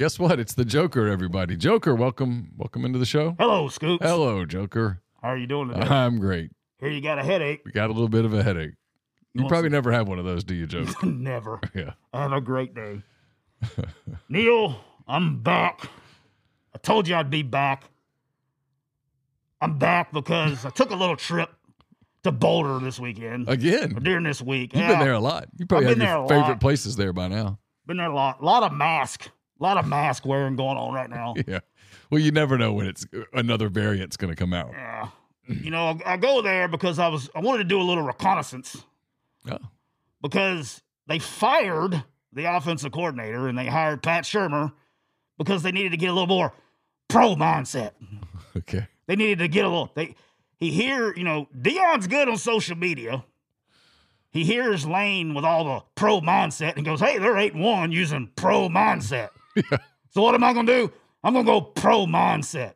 guess what? It's the Joker, everybody. Joker, welcome welcome into the show. Hello, Scoops. Hello, Joker. How are you doing today? I'm great. Here you got a headache. We got a little bit of a headache. You want probably some- never have one of those, do you, Joker? Never. yeah. Have a great day. Neal, I'm back. I told you I'd be back. I'm back because I took a little trip to Boulder this weekend. Again. during this week. You've Yeah, been there a lot. You probably I've your favorite lot. places there by now. Been there a lot. A lot of mask. A lot of mask wearing going on right now. Yeah. Well, you never know when it's another variant's going to come out. Yeah. You know, I, I go there because I was I wanted to do a little reconnaissance Oh, because they fired the offensive coordinator and they hired Pat Shurmur because they needed to get a little more pro mindset. okay. They needed to get a little. They he hear you know Deion's good on social media. He hears Lane with all the pro mindset and goes, "Hey, they're eight one using pro mindset." So what am I gonna do? I'm gonna go pro mindset.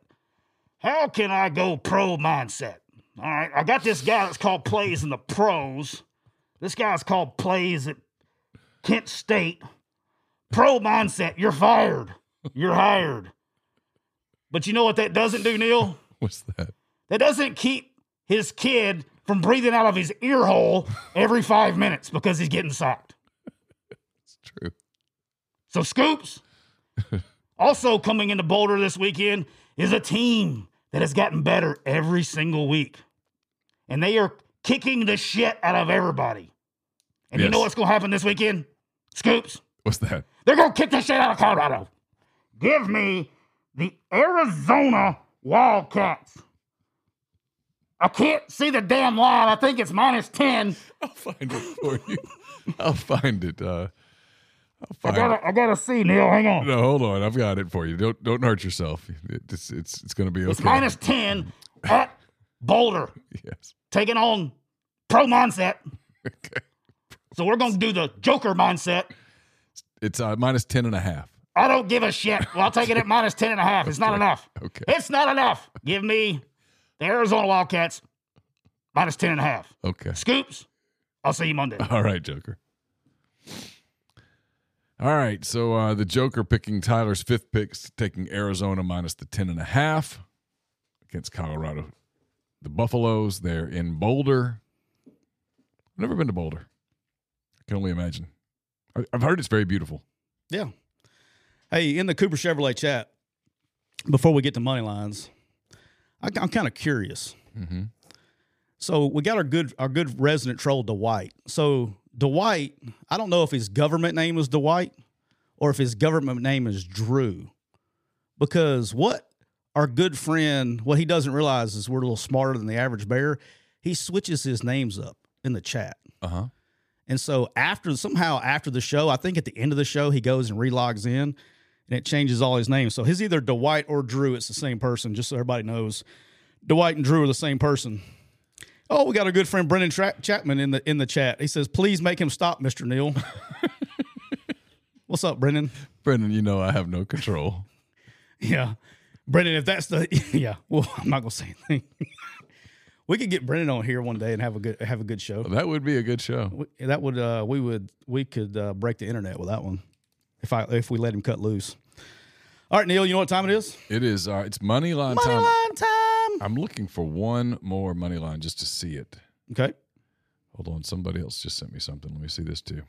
How can I go pro mindset? All right, I got this guy that's called plays in the pros. This guy's called plays at Kent State. Pro mindset. You're fired. You're hired. But you know what that doesn't do, Neal? What's that? That doesn't keep his kid from breathing out of his ear hole every five minutes because he's getting sacked. It's true. So, Scoops, also coming into Boulder this weekend is a team that has gotten better every single week. And they are kicking the shit out of everybody. And you know what's going to happen this weekend? Scoops, What's that? they're going to kick the shit out of Colorado. Give me the Arizona Wildcats. I can't see the damn line. I think it's minus 10. I'll find it for you. I'll find it. Uh, I gotta, I gotta see, Neal. Hang on. No, hold on. I've got it for you. Don't don't hurt yourself. It's it's it's going to be okay. It's minus 10 at Boulder, Yes. taking on pro mindset. Okay. So we're going to do the Joker mindset. It's uh, minus ten and a half. I don't give a shit. Well, I'll take it at minus 10 and a half. It's not enough. Okay. It's not enough. Give me the Arizona Wildcats minus 10 and a half. Okay. Scoops, I'll see you Monday. All right, Joker. All right. So uh, the Joker picking Tyler's fifth picks, taking Arizona minus the ten and a half against Colorado. The Buffaloes, they're in Boulder. I've never been to Boulder. I can only imagine. I've heard it's very beautiful. Yeah. Hey, in the Cooper Chevrolet chat, before we get to money lines, I, I'm kind of curious. Mm-hmm. So we got our good our good resident troll Dwight. So Dwight, I don't know if his government name is Dwight or if his government name is Drew. Because what our good friend, what he doesn't realize is we're a little smarter than the average bear. He switches his names up in the chat. Uh huh. And so after somehow after the show, I think at the end of the show, he goes and relogs in and it changes all his names. So he's either Dwight or Drew. It's the same person, just so everybody knows. Dwight and Drew are the same person. Oh, we got our good friend Brendan Tra- Chapman in the in the chat. He says, "Please make him stop, Mister Neal." What's up, Brendan? Brendan, you know I have no control. Yeah, Brendan. If that's the yeah, well, I'm not gonna say anything. we could get Brendan on here one day and have a good have a good show. that would be a good show. We- That would uh, we would we could uh, break the internet with that one if I if we let him cut loose. All right, Neal, you know what time it is? It is. Uh, it's money line Money time. line time. I'm looking for one more money line just to see it. Okay. Hold on, somebody else just sent me something. Let me see this too.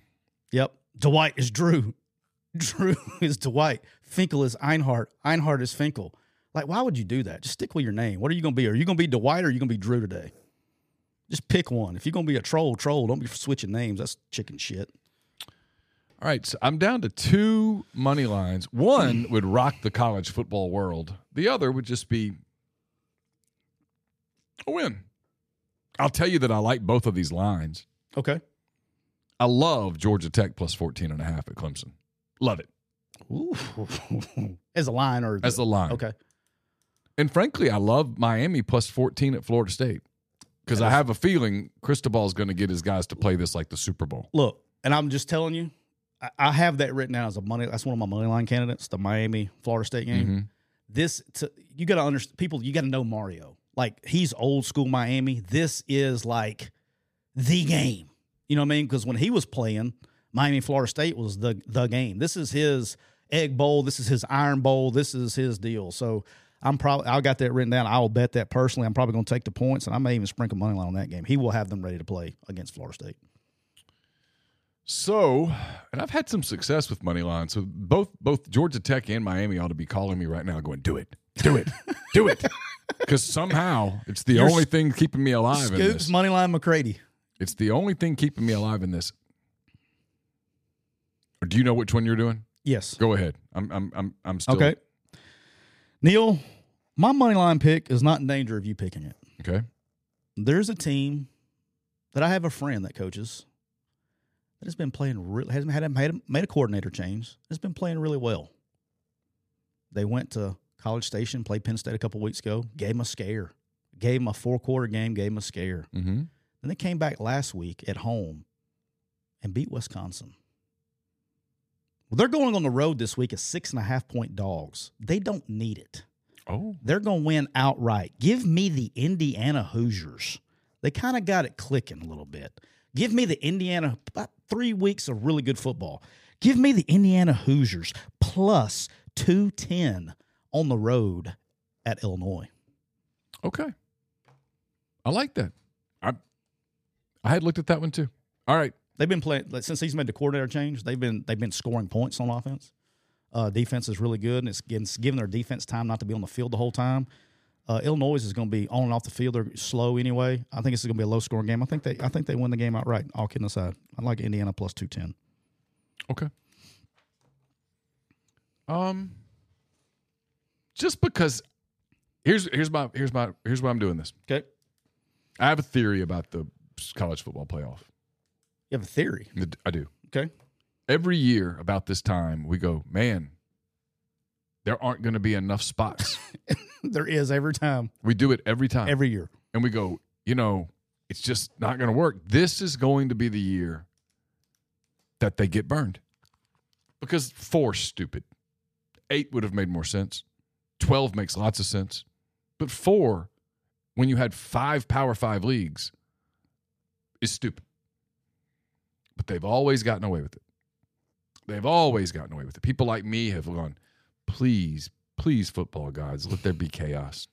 Yep. Dwight is Drew. Drew is Dwight. Finkle is Einhorn. Einhorn is Finkle. Like, why would you do that? Just stick with your name. What are you going to be? Are you going to be Dwight or are you going to be Drew today? Just pick one. If you're going to be a troll, troll. Don't be switching names. That's chicken shit. All right, so I'm down to two money lines. One would rock the college football world. The other would just be a win. I'll tell you that I like both of these lines. Okay. I love Georgia Tech plus 14 and a half at Clemson. Love it. Ooh. As a line or As the line. Okay. And frankly, I love Miami plus 14 at Florida State because I have a feeling Cristobal is going to get his guys to play this like the Super Bowl. Look, and I'm just telling you, I, I have that written down as a money. That's one of my money line candidates, the Miami Florida State game. Mhm. This to, you got to understand. People, you got to know Mario. Like he's old school Miami. This is like the game. You know what I mean? Because when he was playing, Miami Florida State was the the game. This is his egg bowl. This is his iron bowl. This is his deal. So. I'm probably I got that written down. I will bet that personally. I'm probably going to take the points, and I may even sprinkle money line on that game. He will have them ready to play against Florida State. So, and I've had some success with money line. So both both Georgia Tech and Miami ought to be calling me right now, going, "Do it, do it, do it," because somehow it's the You're only thing keeping me alive in Scoops this. Moneyline McCready. It's the only thing keeping me alive in this. Or do you know which one you're doing? Yes. Go ahead. I'm I'm I'm I'm still Okay. Neal, my moneyline pick is not in danger of you picking it. Okay. There's a team that I have a friend that coaches that has been playing really hasn't had made a, made a coordinator change. Has been playing really well. They went to College Station, played Penn State a couple weeks ago, gave them a scare, gave them a four quarter game, gave them a scare. Mm-hmm. Then they came back last week at home and beat Wisconsin. Well, they're going on the road this week as six and a half point dogs. They don't need it. Oh, They're going to win outright. Give me the Indiana Hoosiers. They kind of got it clicking a little bit. Give me the Indiana, about three weeks of really good football. Give me the Indiana Hoosiers plus 210 on the road at Illinois. okay. I like that. I I had looked at that one too. All right. They've been playing like, since he's made the coordinator change. They've been they've been scoring points on offense. Uh, defense is really good, and it's, getting, it's giving their defense time not to be on the field the whole time. Uh, Illinois is going to be on and off the field. They're slow anyway. I think this is going to be a low scoring game. I think they I think they win the game outright. All kidding aside, I like Indiana plus two ten. Okay. Um just because here's here's my here's my here's why I'm doing this. Okay, I have a theory about the college football playoff. you have a theory. I do. Okay, Every year about this time we go, man, there aren't going to be enough spots. there is every time, we do it every time. every year. and we go, you know, it's just not going to work. This is going to be the year that they get burned. Because four stupid. Eight would have made more sense. 12 makes lots of sense. But four, when you had five Power Five leagues, is stupid. But they've always gotten away with it. They've always gotten away with it. People like me have gone, please, please, football gods, let there be chaos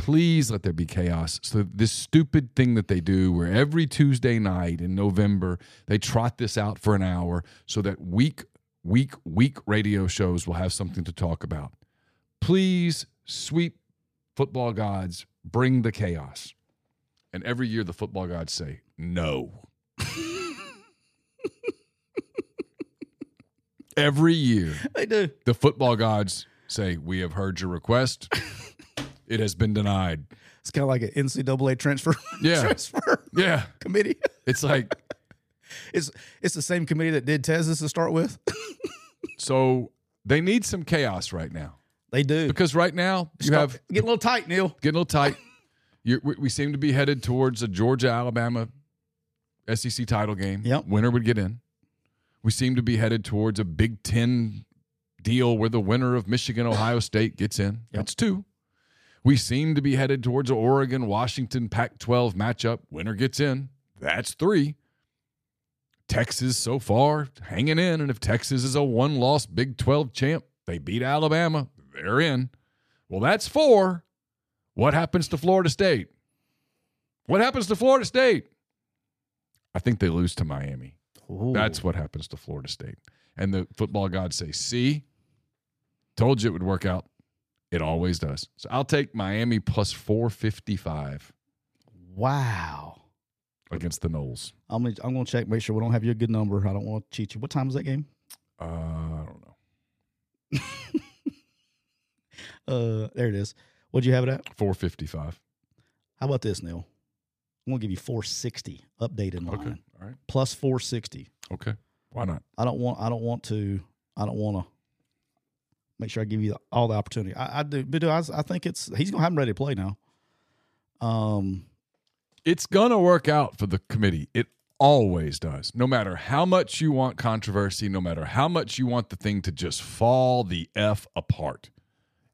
please let there be chaos. So this stupid thing that they do where every Tuesday night in November they trot this out for an hour so that week week week radio shows will have something to talk about. Please sweep football gods bring the chaos. And every year the football gods say no. Every year, They do. the football gods say, We have heard your request. it has been denied. It's kind of like an NCAA transfer Yeah. transfer Yeah. committee. It's like, It's it's the same committee that did Tez's to start with. so they need some chaos right now. They do. Because right now, you Start- have getting a little tight, Neal. getting a little tight. You're, we we seem to be headed towards a Georgia Alabama SEC title game. Yep. Winner would get in. We seem to be headed towards a Big Ten deal where the winner of Michigan Ohio State gets in. That's two. We seem to be headed towards a Oregon Washington Pac 12 matchup. Winner gets in. That's three. Texas so far hanging in. And if Texas is a one loss Big 12 champ, they beat Alabama, they're in. Well, that's four. What happens to Florida State? What happens to Florida State? I think they lose to Miami. That's what happens to Florida State. And the football gods say, see, told you it would work out. It always does. So I'll take Miami plus 455 wow. against the Noles. I'm gonna I'm gonna check, make sure we don't have you a good number. I don't want to cheat you. What time is that game? Uh, I don't know. Uh, there it is. What'd you have it at? 455. How about this, Neal? I'm gonna give you 460 updated line Okay. All right. plus 460. Okay. Why not? I don't want. I don't want to. I don't want to. Make sure I give you all the opportunity. I, I do, but I, I think it's he's gonna have him ready to play now. Um, It's going to work out for the committee. It always does. No matter how much you want controversy, no matter how much you want the thing to just fall the F apart,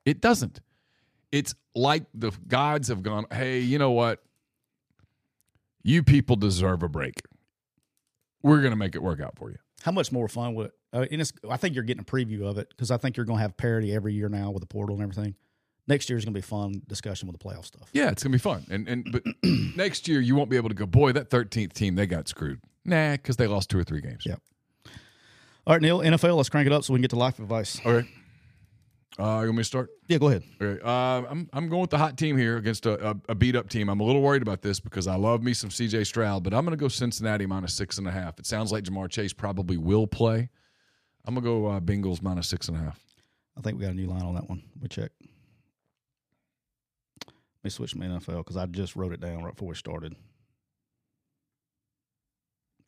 it doesn't. It's like the gods have gone, hey, you know what? You people deserve a break. We're going to make it work out for you. how much more fun would? Uh, and it's, I think you're getting a preview of it because I think you're gonna have parity every year now with the portal and everything. Next year is gonna be fun discussion with the playoff stuff. Yeah, it's going to be fun. And and but next year you won't be able to go, boy, that 13th team, they got screwed. Nah, because they lost two or three games. Yeah. All right, Neal. NFL. Let's crank it up so we can get to life advice. Okay. Uh, you want me to start? Yeah, go ahead. Uh, I'm I'm going with the hot team here against a, a, a beat up team. I'm a little worried about this because I love me some C.J. Stroud, but I'm going to go Cincinnati minus six and a half. It sounds like Ja'Marr Chase probably will play. I'm going to go uh, Bengals minus six and a half. I think we got a new line on that one. Let me check. Let me switch to my NFL because I just wrote it down right before we started.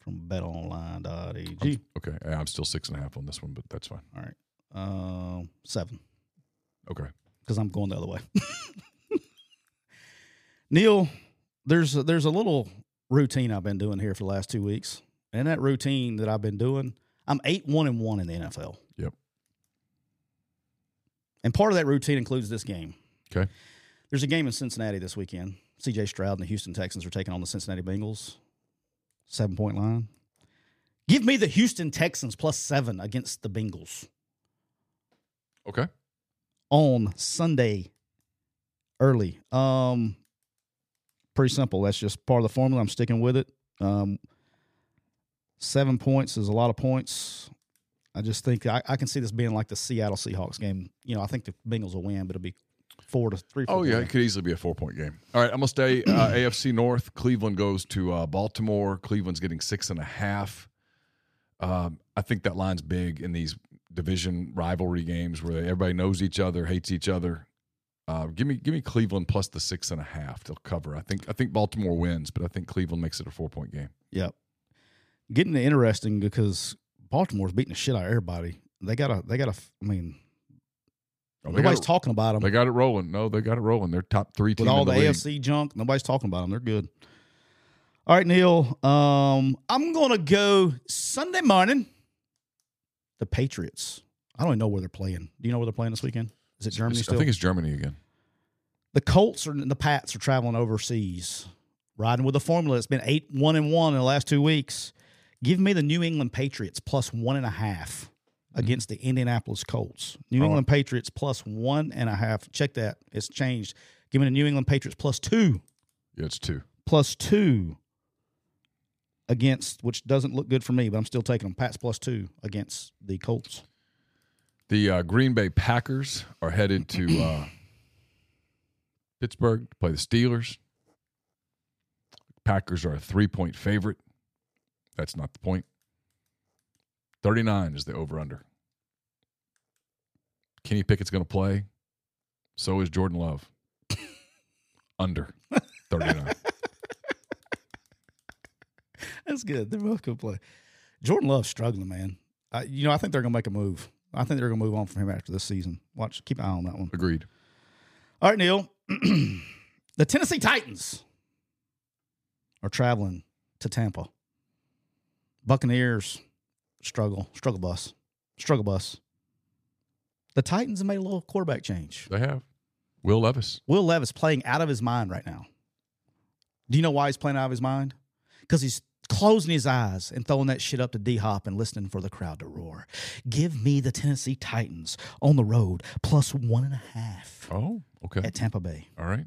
From betonline.ag. Okay, I'm still six and a half on this one, but that's fine. All right. Um, seven Okay, because I'm going the other way. Neal, there's a, there's a little routine I've been doing here for the last two weeks, and that routine that I've been doing, I'm eight one and one in the NFL. Yep. And part of that routine includes this game. okay, There's a game in Cincinnati this weekend. CJ Stroud and the Houston Texans are taking on the Cincinnati Bengals. Seven point line. Give me the Houston Texans plus seven against the Bengals okay. On Sunday early. Um, pretty simple. That's just part of the formula. I'm sticking with it. Um, seven points is a lot of points. I just think I, I can see this being like the Seattle Seahawks game. You know, I think the Bengals will win, but it'll be four to three. Oh four yeah, game. it could easily be a four point game. All right, I'm gonna stay uh, AFC North. Cleveland goes to uh, Baltimore. Cleveland's getting six and a half. Um, I think that line's big in these division rivalry games where everybody knows each other, hates each other. Uh, give me give me Cleveland plus the six and a half to cover. I think I think Baltimore wins, but I think Cleveland makes it a four point game. Yep. Getting interesting because Baltimore's beating the shit out of everybody. They gotta, they gotta. I mean, Oh, it, talking about them They got it rolling. No, they got it rolling. They're top three team with all the, the. AFC junk. Nobody's talking about them. They're good. All right, Neal. Um, I'm gonna go Sunday morning. The Patriots. I don't even know where they're playing. Do you know where they're playing this weekend? Is it Germany I still? think it's Germany again. the Colts or the Pats are traveling overseas, riding with a formula that's been eight one and one in the last two weeks. Give me the New England Patriots plus one and a half mm-hmm. against the Indianapolis Colts. New Oh. England Patriots plus one and a half. Check that; it's changed. Give me the New England Patriots plus two, Yeah, it's two. plus two against, which doesn't look good for me, but I'm still taking them. Pats plus two against the Colts. The uh, Green Bay Packers are headed to uh, Pittsburgh to play the Steelers. Packers are a three point favorite. That's not the point. 39 is the over under. Kenny Pickett's going to play. So is Jordan Love. Under 39. That's good. They're both good play. Jordan Love's struggling, man. Uh, you know, I think they're going to make a move. I think they're going to move on from him after this season. Watch, keep an eye on that one. Agreed. All right, Neal. the Tennessee Titans are traveling to Tampa. Buccaneers struggle, struggle bus, struggle bus. The Titans have made a little quarterback change. They have. Will Levis. Will Levis playing out of his mind right now. Do you know why he's playing out of his mind? Because he's closing his eyes and throwing that shit up to D Hop and listening for the crowd to roar. Give me the Tennessee Titans on the road plus one and a half Oh, okay. at Tampa Bay. All right.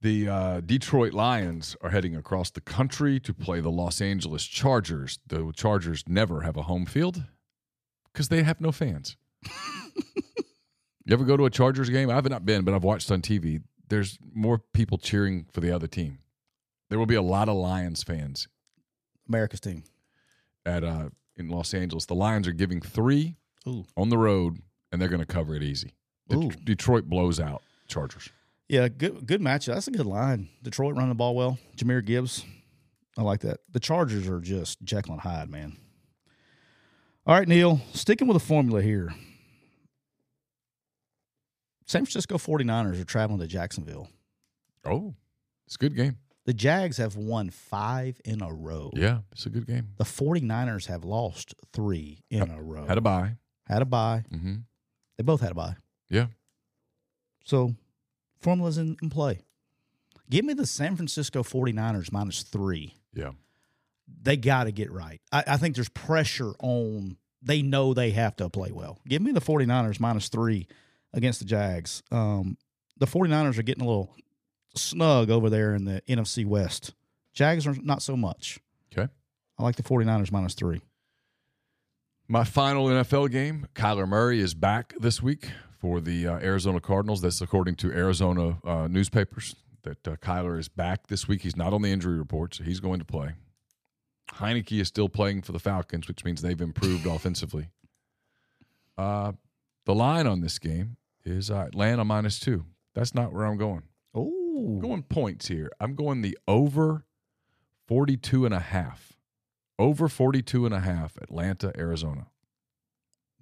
The uh, Detroit Lions are heading across the country to play the Los Angeles Chargers. The Chargers never have a home field because they have no fans. you ever go to a Chargers game? I've not been, but I've watched on TV. There's more people cheering for the other team. There will be a lot of Lions fans America's team. at uh, in Los Angeles. The Lions are giving three Ooh. on the road, and they're going to cover it easy. Det- Ooh. Detroit blows out Chargers. Yeah, good good match. That's a good line. Detroit running the ball well. Jahmyr Gibbs. I like that. The Chargers are just Jekyll and Hyde, man. All right, Neal, sticking with the formula here. San Francisco 49ers are traveling to Jacksonville. Oh, it's a good game. The Jags have won five in a row. Yeah, it's a good game. The 49ers have lost three in a row. Had a bye. had a bye. Mm-hmm. They both had a bye. Yeah. So, formula's in, in play. Give me the San Francisco 49ers minus three. Yeah. they got to get right. I, I think there's pressure on. They know they have to play well. Give me the 49ers minus three against the Jags. Um, the 49ers are getting a little snug over there in the NFC West. Jags are not so much. Okay. I like the 49ers minus three. My final NFL game, Kyler Murray is back this week for the uh, Arizona Cardinals. That's according to Arizona uh, newspapers that uh, Kyler is back this week. He's not on the injury report, so he's going to play. Heinicke is still playing for the Falcons, which means they've improved offensively. Uh, the line on this game is uh, Atlanta minus two. That's not where I'm going. Oh, I'm going points here. I'm going the over 42 and a half. Over 42 and a half, Atlanta, Arizona.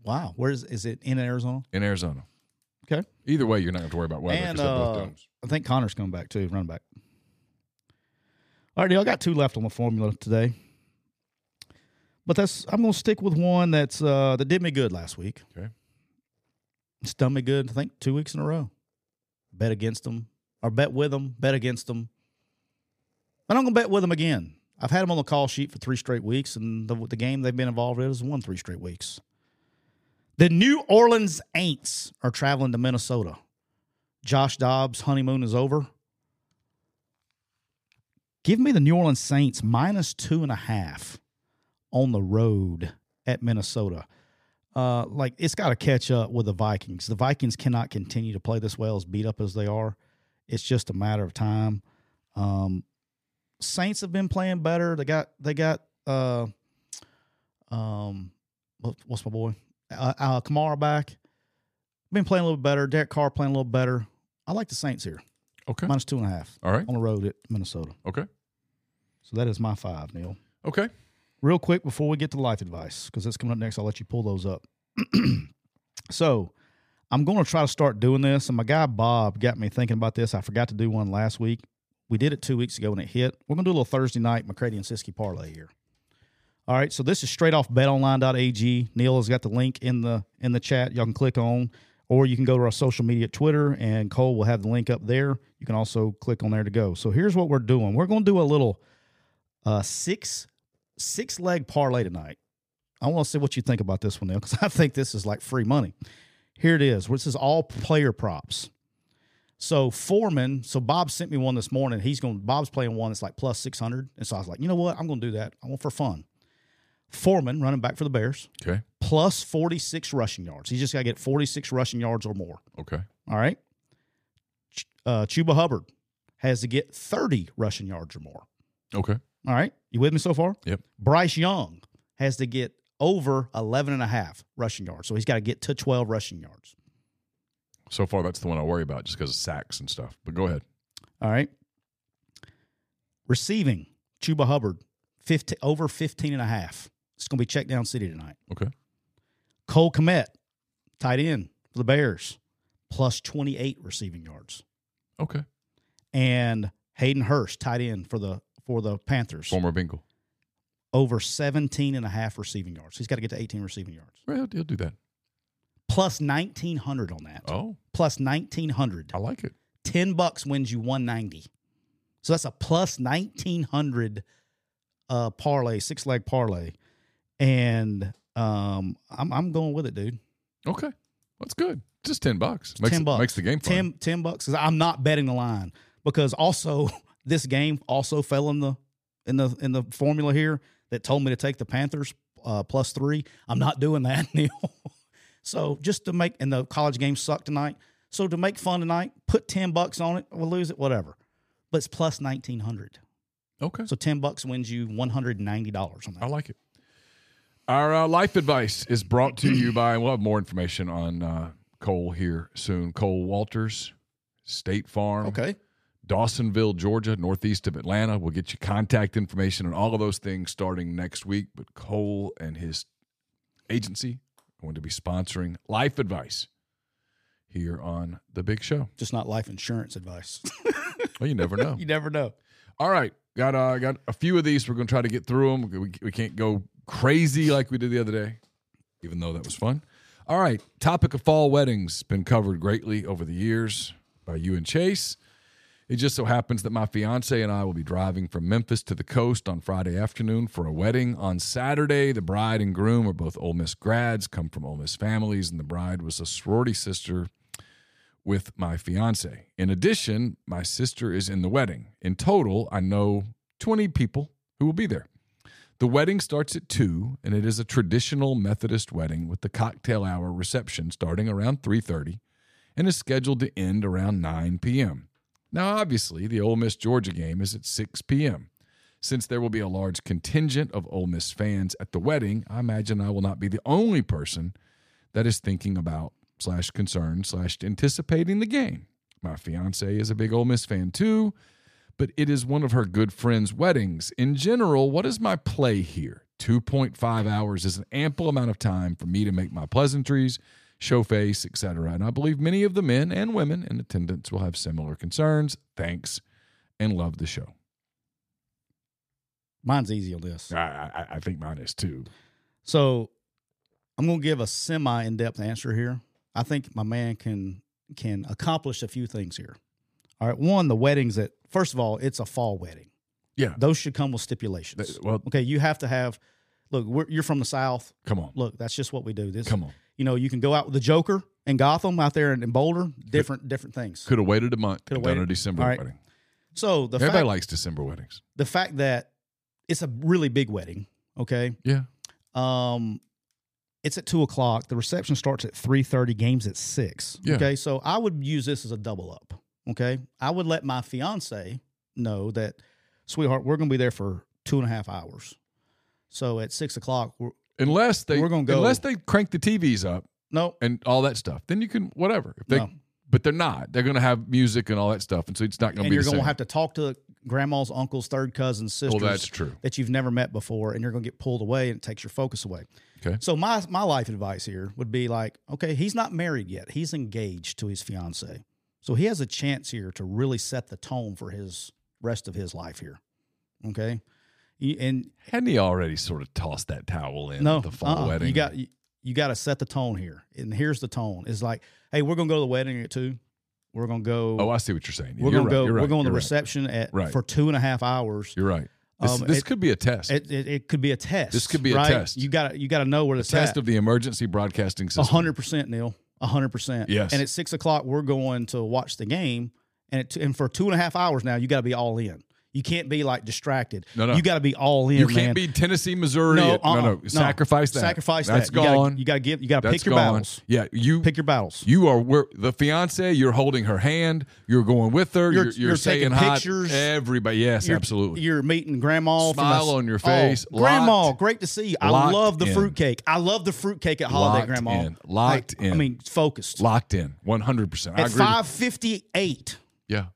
wow. Where is is it in Arizona? In Arizona. Okay. Either way, you're not going to worry about weather because they're both uh, domes. I think Conner's coming back too, running back. All right, Neal, I got two left on the formula today. But that's I'm gonna stick with one that's uh that did me good last week. Okay. It's done me good, I think, two weeks in a row. Bet against them, or bet with them, bet against them. And I'm gonna bet with them again. I've had them on the call sheet for three straight weeks, and the, the game they've been involved in has won three straight weeks. The New Orleans Aints are traveling to Minnesota. Josh Dobbs' honeymoon is over. Give me the New Orleans Saints minus two and a half on the road at Minnesota. Uh, like it's got to catch up with the Vikings. The Vikings cannot continue to play this well as beat up as they are. It's just a matter of time. Um, Saints have been playing better. They got they got uh, um, what's my boy? Uh, uh, Kamara back. Been playing a little better. Derek Carr playing a little better. I like the Saints here. Okay. Minus two and a half All right. on the road at Minnesota. Okay. So that is my five, Neal. Okay. Real quick before we get to life advice, because that's coming up next, I'll let you pull those up. so I'm going to try to start doing this. And my guy Bob got me thinking about this. I forgot to do one last week. We did it two weeks ago and it hit. We're going to do a little Thursday night McCready and Siskey parlay here. All right, so this is straight off betonline.ag. Neal has got the link in the in the chat. Y'all can click on, or you can go to our social media, Twitter, and Cole will have the link up there. You can also click on there to go. So here's what we're doing. We're going to do a little uh, six six leg parlay tonight. I want to see what you think about this one, Neal, because I think this is like free money. Here it is. This is all player props. So Foreman, so Bob sent me one this morning. He's going. Bob's playing one that's like plus six hundred, and so I was like, you know what? I'm going to do that. I want for fun. Foreman running back for the Bears Okay. plus forty six rushing yards. He's just got to get forty six rushing yards or more. Okay. All right. Uh, Chuba Hubbard has to get thirty rushing yards or more. Okay. All right. You with me so far? Yep. Bryce Young has to get over 11 and a half rushing yards. So he's got to get to 12 rushing yards. So far, that's the one I worry about just because of sacks and stuff. But go ahead. All right. Receiving, Chuba Hubbard, 15, over 15 and a half. It's going to be check down city tonight. Okay. Cole Kmet, tight end for the Bears, plus 28 receiving yards. Okay. And Hayden Hurst, tight end for the for the Panthers, Former Bengal. Over 17 and a half receiving yards. He's got to get to 18 receiving yards. Well, he'll, do that. Plus 1900 on that. Oh, Plus 1900. I like it. 10 bucks wins you 190. So that's a plus 1900 uh parlay, six leg parlay. And um I'm I'm going with it, dude. Okay. That's good. Just 10 bucks. Makes, 10 it- bucks. makes the game fun. 10, 10 bucks cuz I'm not betting the line because also this game also fell in the in the in the formula here that told me to take the Panthers uh plus 3. I'm not doing that, Neal. so just to make and the college game sucked tonight. So to make fun tonight, put 10 bucks on it, we'll lose it, whatever. But it's plus 1900. Okay. So 10 bucks wins you $190 on that. I like it. Our uh, life advice is brought to you by, we'll have more information on uh, Cole here soon. Cole Walters, State Farm. Okay. Dawsonville, Georgia, northeast of Atlanta. We'll get you contact information and all of those things starting next week. But Cole and his agency are going to be sponsoring life advice here on the big show. Just not life insurance advice. Well, you never know. you never know. All right, got uh, got a few of these. We're going to try to get through them. We, we can't go crazy like we did the other day, even though that was fun. All right, topic of fall weddings been covered greatly over the years by you and Chase. It just so happens that my fiance and I will be driving from Memphis to the coast on Friday afternoon for a wedding. On Saturday, the bride and groom are both Ole Miss grads, come from Ole Miss families, and the bride was a sorority sister with my fiance. In addition, my sister is in the wedding. In total, I know 20 people who will be there. The wedding starts at 2 and it is a traditional Methodist wedding with the cocktail hour reception starting around 3:30 and is scheduled to end around 9 p.m. Now, obviously, the Ole Miss Georgia game is at 6 p.m. Since there will be a large contingent of Ole Miss fans at the wedding, I imagine I will not be the only person that is thinking about slash concerned slash anticipating the game. My fiance is a big Ole Miss fan too, but it is one of her good friends' weddings. In general, what is my play here? 2.5 hours is an ample amount of time for me to make my pleasantries, show face, etc. And I believe many of the men and women in attendance will have similar concerns. Thanks and love the show. Mine's easy on this. I, I, I think mine is too. So I'm going to give a semi in depth answer here. I think my man can can accomplish a few things here. All right. One, the weddings that, first of all, it's a fall wedding. Yeah. Those should come with stipulations. Well- okay. You have to have, look, we're, you're from the South. Come on. Look, that's just what we do. This, Come on. You know, you can go out with the Joker and Gotham out there in, in Boulder, different different things. Could have waited a month. Could have done a. December right. wedding. So the Everybody fact, likes December weddings. the fact that it's a really big wedding, okay, Yeah. Um, it's at two o'clock. The reception starts at three thirty. Games at six. Yeah. Okay, so I would use this as a double up. Okay, I would let my fiance know that, sweetheart, we're going to be there for two and a half hours. So at six o'clock, we're Unless they We're gonna go- unless they crank the TVs up no, and all that stuff, then you can whatever. If they No. but they're not. They're gonna have music and all that stuff, and so it's not gonna and be you're going same. to have to talk to grandma's, uncles, third cousins, sisters. well, that's true. that you've never met before, and you're going to get pulled away, and it takes your focus away. Okay. So my my life advice here would be like, okay, he's not married yet; he's engaged to his fiance, so he has a chance here to really set the tone for his rest of his life here. Okay, and Hadn't he already sort of tossed that towel in no, the fall uh-uh. wedding? you got you, you got to set the tone here, and here's the tone: is like, hey, we're going to go to the wedding at two. We're going to go. Oh, I see what you're saying. we're you're going right, go. Right, we're going to the right, reception at Right. for two and a half hours. You're right. This, Um, this it- could be a test. It, it, it could be a test. This could be a right? test. You got to you got to know where the test at. of the emergency broadcasting system. hundred percent, Neal. A hundred percent. Yes. And at six o'clock, we're going to watch the game, and it, and for two and a half hours now, you got to be all in. You can't be like distracted. No, no. You got to be all in. You can't man. be Tennessee, Missouri. No, no, uh-uh, no, Sacrifice that. Sacrifice That's that. You gotta- gone. You got to give. You got to pick your gone. battles. Yeah, you Pick your battles. You are where the fiance. You're holding her hand. You're going with her. You're, You're- you're, you're taking pictures. Everybody, yes, You're- absolutely. You're meeting grandma. Smile a- on your Oh, face. grandma, great to see you. I Locked love the in. fruitcake. I love the fruitcake at holiday, Locked grandma. in. Locked Like, I mean, focused. Locked in, one hundred percent. At five fifty eight. yeah,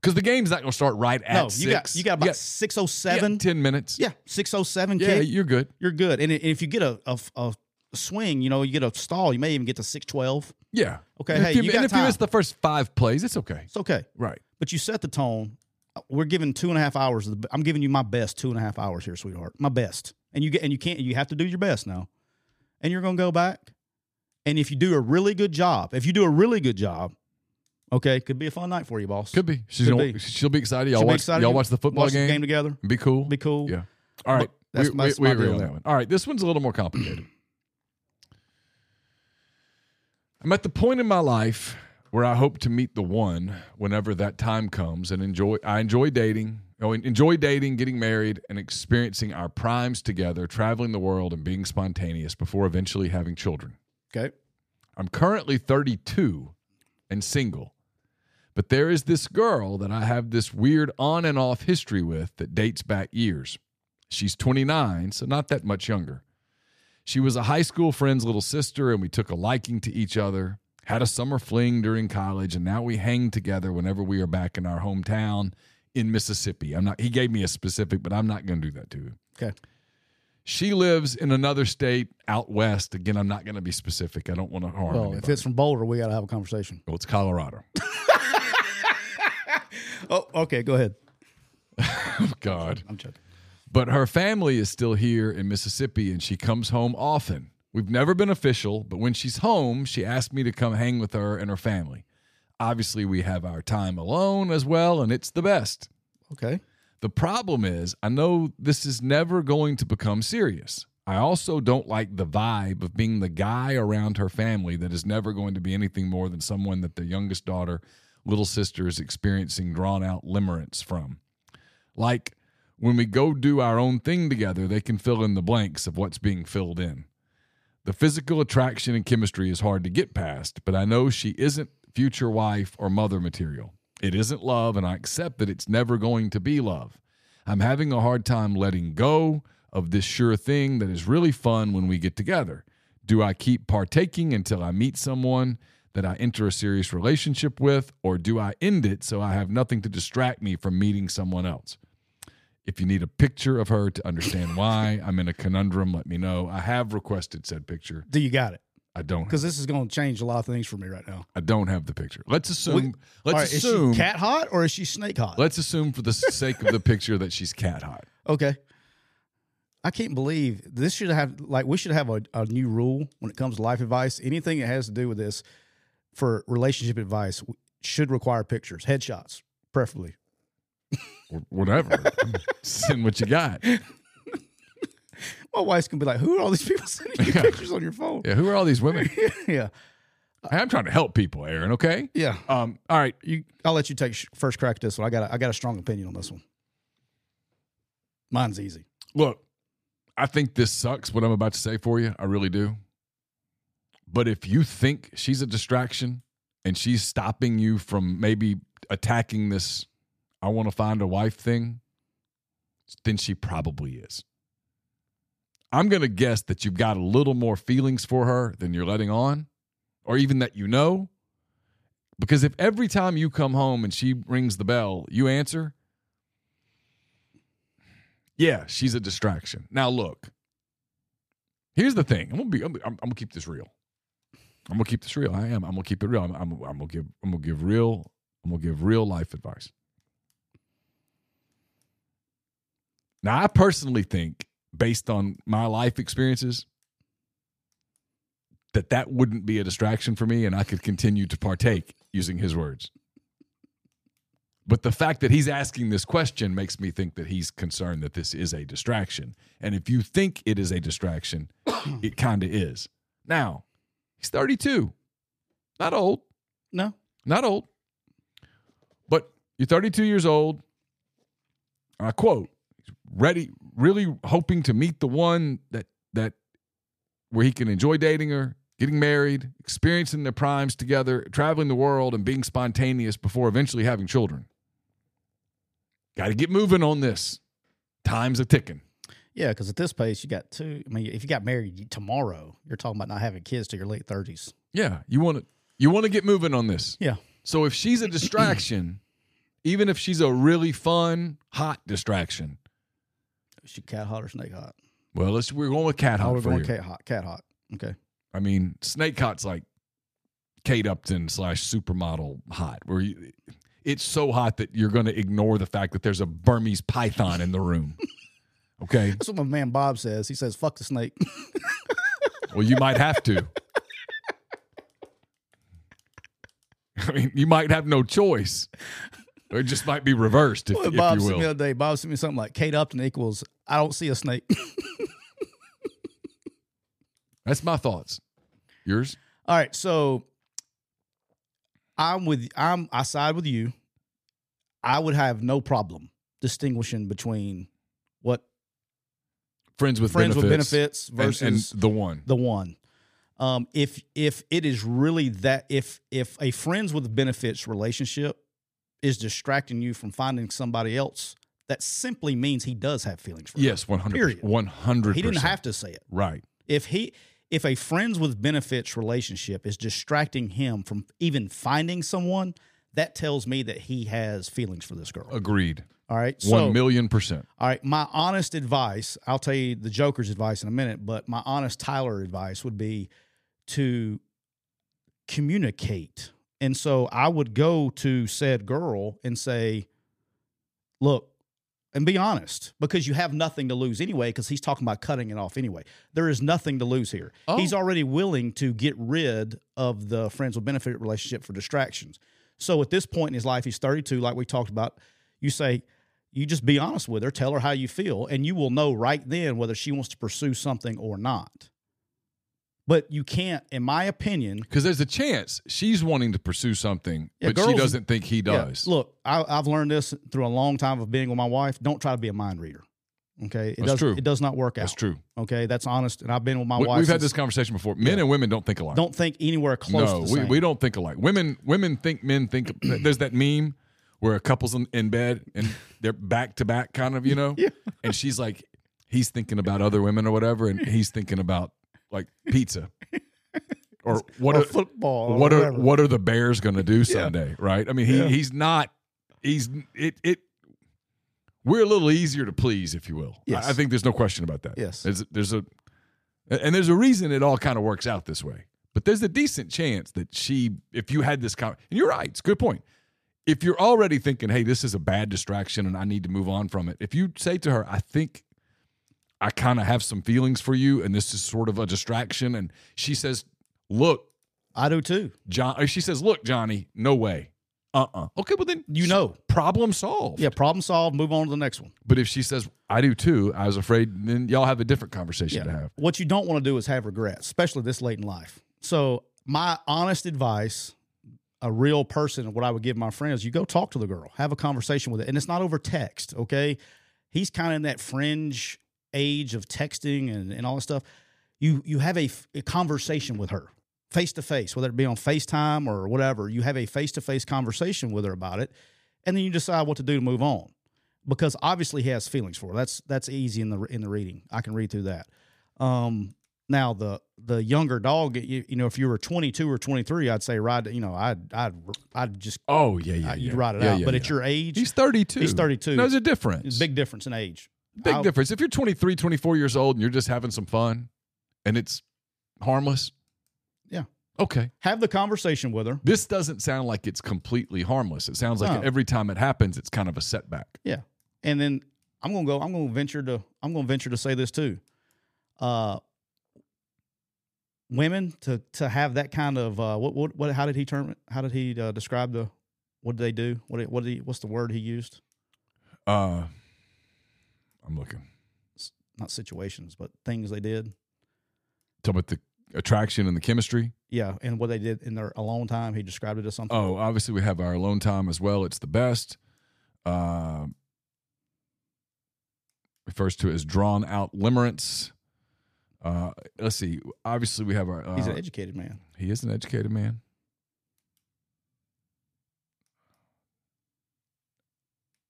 because the game's not going to start right at No, six. you got you got about six oh seven. ten minutes. Yeah, six oh seven. yeah, kick. you're good. you're good. And, if you get a, a a swing, you know, you get a stall, you may even get to six twelve. Yeah. Okay, And hey, if you, you and got if you miss the first five plays, it's okay. It's okay. Right. But you set the tone. Uh, we're giving two and a half hours. Of the, I'm giving you my best two and a half hours here, sweetheart. My best. And you get and you can't. You have to do your best now. And you're gonna go back. And if you do a really good job, if you do a really good job, okay, could be a fun night for you, boss. Could be. She's Could gonna, be. she'll be excited. Y'all She'll watch. excited. Y'all watch the football Watch the game. game together. Be cool. Be cool. Yeah. All right. That's- we, we, we agree on there. that one. All right. This one's a little more complicated. I'm at the point in my life where I hope to meet the one whenever that time comes and enjoy I enjoy dating. oh, enjoy dating, getting married, and experiencing our primes together, traveling the world and being spontaneous before eventually having children. Okay. I'm currently 32 and single. But there is this girl that I have this weird on and off history with that dates back years. She's 29, so not that much younger. She was a high school friend's little sister, and we took a liking to each other, had a summer fling during college, and now we hang together whenever we are back in our hometown in Mississippi. I'm not he gave me a specific, but I'm not gonna do that to you. Okay. She lives in another state out west. Again, I'm not gonna be specific. I don't want to harm Well, anybody. if it's from Boulder, we got to have a conversation. well, it's Colorado. Oh, okay. Go ahead. Oh, God. I'm joking. But her family is still here in Mississippi and she comes home often. We've never been official, but when she's home, she asked me to come hang with her and her family. Obviously, we have our time alone as well, and it's the best. Okay. The problem is, I know this is never going to become serious. I also don't like the vibe of being the guy around her family that is never going to be anything more than someone that their youngest daughter, little sister, is experiencing drawn out limerence from. Like when we go do our own thing together, they can fill in the blanks of what's being filled in. The physical attraction and chemistry is hard to get past, but I know she isn't future wife or mother material. It isn't love, and I accept that it's never going to be love. I'm having a hard time letting go of this sure thing that is really fun when we get together. Do I keep partaking until I meet someone that I enter a serious relationship with, or do I end it so I have nothing to distract me from meeting someone else? If you need a picture of her to understand why I'm in a conundrum, let me know. I have requested said picture. Do you got it? I don't. Because this is going to change a lot of things for me right now. I don't have the picture. Let's assume. We- let's right, assume. Is she cat hot or is she snake hot? let's assume for the sake of the picture that she's cat hot. Okay. I can't believe this should have like we should have a, a new rule when it comes to life advice. Anything that has to do with this for relationship advice should require pictures, headshots, preferably. whatever. Send what you got. My wife's gonna be like, "Who are all these people sending you Yeah. pictures on your phone?" Yeah, who are all these women? yeah, Hey, I'm trying to help people, Aaron. Okay. yeah. Um. All right. You, I'll let you take sh- first crack at this one. I got, a, I got a strong opinion on this one. Mine's easy. Look, I think this sucks. What I'm about to say for you, I really do. But if you think she's a distraction and she's stopping you from maybe attacking this, I want to find a wife thing, then she probably is. I'm going to guess that you've got a little more feelings for her than you're letting on, or even that you know. Because if every time you come home and she rings the bell, you answer, yeah, she's a distraction. Now, look, here's the thing. I'm gonna be. I'm, I'm gonna keep this real. I'm gonna keep this real. I am. I'm gonna keep it real. I'm, I'm, I'm gonna give. I'm gonna give real. I'm gonna give real life advice. Now, I personally think, based on my life experiences, that that wouldn't be a distraction for me, and I could continue to partake using his words. But the fact that he's asking this question makes me think that he's concerned that this is a distraction. And if you think it is a distraction, it kind of is. Now, he's 32. Not old. No, Not old. But you're 32 years old. I quote, ready, really hoping to meet the one that that where he can enjoy dating her, getting married, experiencing their primes together, traveling the world, and being spontaneous before eventually having children. Got to get moving on this. Time's a ticking. Yeah, because at this pace, you got two. I mean, if you got married tomorrow, you're talking about not having kids till your late thirties. Yeah, you want to you want to get moving on this. Yeah. So if she's a distraction, even if she's a really fun, hot distraction, is She cat hot or snake hot? well, let's we're going with cat Oh, hot we're for going cat hot. Cat hot. Okay. I mean, snake hot's like Kate Upton slash supermodel hot, where you, it's so hot that you're going to ignore the fact that there's a Burmese python in the room. Okay, That's what my man Bob says. He says, "Fuck the snake." well, you might have to. I mean, you might have no choice. Or it just might be reversed, if, if Bob you sent me the will. other day. Bob sent me something like Kate Upton equals I don't see a snake. That's my thoughts. Yours? All right, so I'm with I'm I side with you. I would have no problem distinguishing between what Friends with friends benefits, with benefits versus and, the one. the one. Um, if if it is really that if if a friends with benefits relationship is distracting you from finding somebody else, that simply means he does have feelings for you. Yes, one hundred. Period. One hundred. He didn't have to say it. Right. If he if a friends with benefits relationship is distracting him from even finding someone, that tells me that he has feelings for this girl. Agreed. All right. So One million percent. all right, my honest advice, I'll tell you the Joker's advice in a minute, but my honest Tyler advice would be to communicate. And so I would go to said girl and say, look, and be honest because you have nothing to lose anyway because he's talking about cutting it off anyway. There is nothing to lose here. Oh. He's already willing to get rid of the friends with benefit relationship for distractions. So at this point in his life, he's 32, like we talked about. You say, you just be honest with her, tell her how you feel, and you will know right then whether she wants to pursue something or not. But you can't, in my opinion, Because there's a chance she's wanting to pursue something, Yeah, but she doesn't think he Yeah, does. look, I, I've learned this through a long time of being with my wife. Don't try to be a mind reader. Okay, it That's does. true. It does not work out. That's true. Okay, that's honest. And I've been with my wife. We, wife. have had this conversation before. Men and women don't think alike. Don't think anywhere close. no, we, same. we don't think alike. Women women think men think. there's that meme where a couple's in, in bed and they're back to back, kind of, you know. Yeah. And she's like, he's thinking about other women or whatever, and he's thinking about like pizza or what or are, football. or what are what are the Bears going to do Sunday? Right? I mean, he he's not. He's it it. We're a little easier to please, if you will. I- Yes. I, think there's no question about that. Yes. there's, there's a and there's a reason it all kind of works out this way. But there's a decent chance that she, if you had this, con- and you're right, it's a good point. If you're already thinking, "Hey, this is a bad distraction, and I need to move on from it," if you say to her, "I think I kind of have some feelings for you, and this is sort of a distraction," and she says, "Look, I do too. John," or she says, "Look, Johnny, no way." Uh-uh. Okay, well then You know. problem solved. Yeah, problem solved. Move on to the next one. But if she says, "I do too," I was afraid then y'all have a different conversation to have. What you don't want to do is have regrets, especially this late in life. So, my honest advice, a real person, what I would give my friends, you go talk to the girl, have a conversation with it. And it's not over text, okay? He's kind of in that fringe age of texting and, and all that stuff. You you have a conversation with her face to face, whether it be on FaceTime or whatever. You have a face to face conversation with her about it, and then you decide what to do to move on. Because obviously he has feelings for her. That's that's easy in the in the reading. I can read through that. Um, now the the younger dog, you, you know, if you were 22 or 23, I'd say ride. You know, I'd I'd I'd just Oh yeah, yeah, uh, yeah. you'd ride it Yeah, out. yeah, but at your age, he's 32. He's 32. There's a difference. it's a big difference in age. Big I'll- difference. If you're 23, 24 years old and you're just having some fun and it's harmless. Yeah. Okay. Have the conversation with her. This doesn't sound like it's completely harmless. It sounds like No. every time it happens, it's kind of a setback. Yeah. And then I'm gonna go. I'm gonna venture to. I'm gonna venture to say this too. Uh, women to to have that kind of uh, what what what? How did he term it? How did he uh, describe the? What did they do? What did- what did he? What's the word he used? Uh, I'm looking. Not situations, but things they did. Talking about the attraction and the chemistry. Yeah, and what they did in their alone time. He described it as something. Oh, obviously we have our alone time as well. It's the best. Uh, refers to as drawn out limerence. Uh, let's see. Obviously, we have our. Uh, He's an educated man. he is an educated man.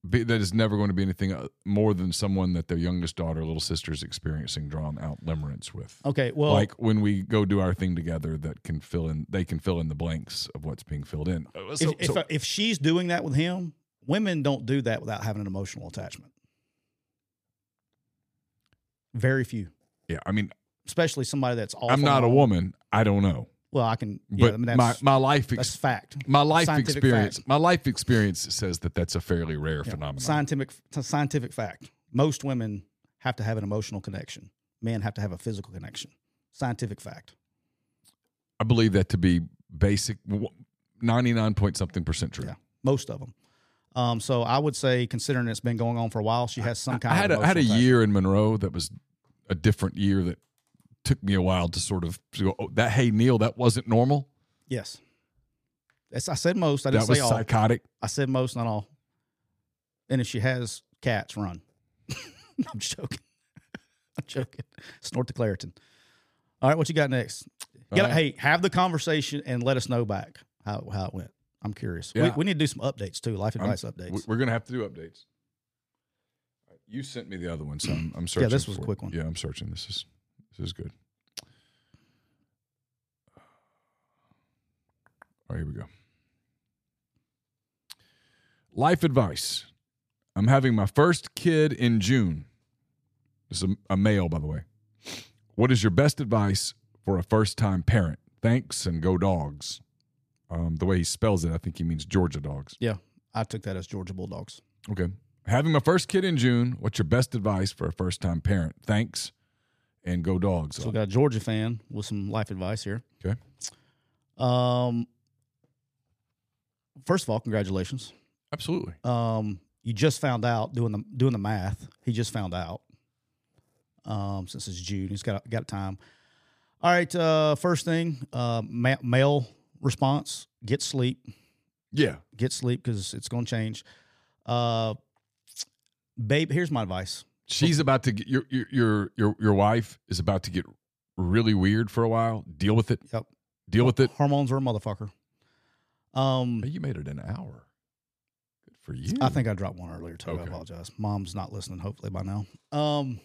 Be, that is never going to be anything uh, more than someone that their youngest daughter, little sister, is experiencing drawn out limerence with. Okay, well, like when we go do our thing together, that can fill in. They can fill in the blanks of what's being filled in. Uh, so- if, so- if, if she's doing that with him, women don't do that without having an emotional attachment. Very few, yeah, I mean, especially somebody that's awful. I'm not a woman. I don't know, Well, I can. Yeah, but I mean, that's, my my life that's fact. my life Scientific experience fact. my life experience says that that's a fairly rare Yeah. phenomenon. Scientific, scientific fact. Most women have to have an emotional connection. Men have to have a physical connection. Scientific fact. I believe that to be basic, ninety nine point something percent true. Yeah, most of them. Um, so I would say, considering it's been going on for a while, she has some kind I had of. a, I had a year in Monroe that was a different year that took me a while to sort of to go. Oh, that hey Neal, that wasn't normal. Yes. That's, I said most. I That didn't was say all. psychotic. I said most, not all. And if she has cats, run. I'm joking. I'm joking. Snort the Claritin. All right, what you got next? Get, All right. Hey, have the conversation and let us know back how, how it went. I'm curious. We, Yeah. we need to do some updates too, life I'm- advice updates. we- We're gonna have to do updates. You sent me the other one, so I'm, I'm searching. Yeah, this was a for it. quick one. Yeah, I'm searching. This is this is good. All right, here we go. Life advice. I'm having my first kid in June. This is a, a male, by the way. What is your best advice for a first time parent? Thanks and go dogs. Um, the way he spells it, I think he means Georgia dogs. yeah, I took that as Georgia Bulldogs. Okay. Having my first kid in June. What's your best advice for a first time parent? Thanks and go dogs. So we got a Georgia fan with some life advice here. Okay. Um, first of all, congratulations. Absolutely. Um, you just found out doing the doing the math. He just found out. Um, since it's June, he's got got time. All right. Uh, first thing, uh, ma- male response: get sleep, Yeah. get sleep because it's going to change. Uh, babe, here's my advice. She's about to get your your your your your wife is about to get really weird for a while. Deal with it. Yep. Deal with it. Hormones are a motherfucker. Um, You made it an hour. Good for you. I think I dropped one earlier too. I apologize. Mom's not listening. Hopefully by now. Um,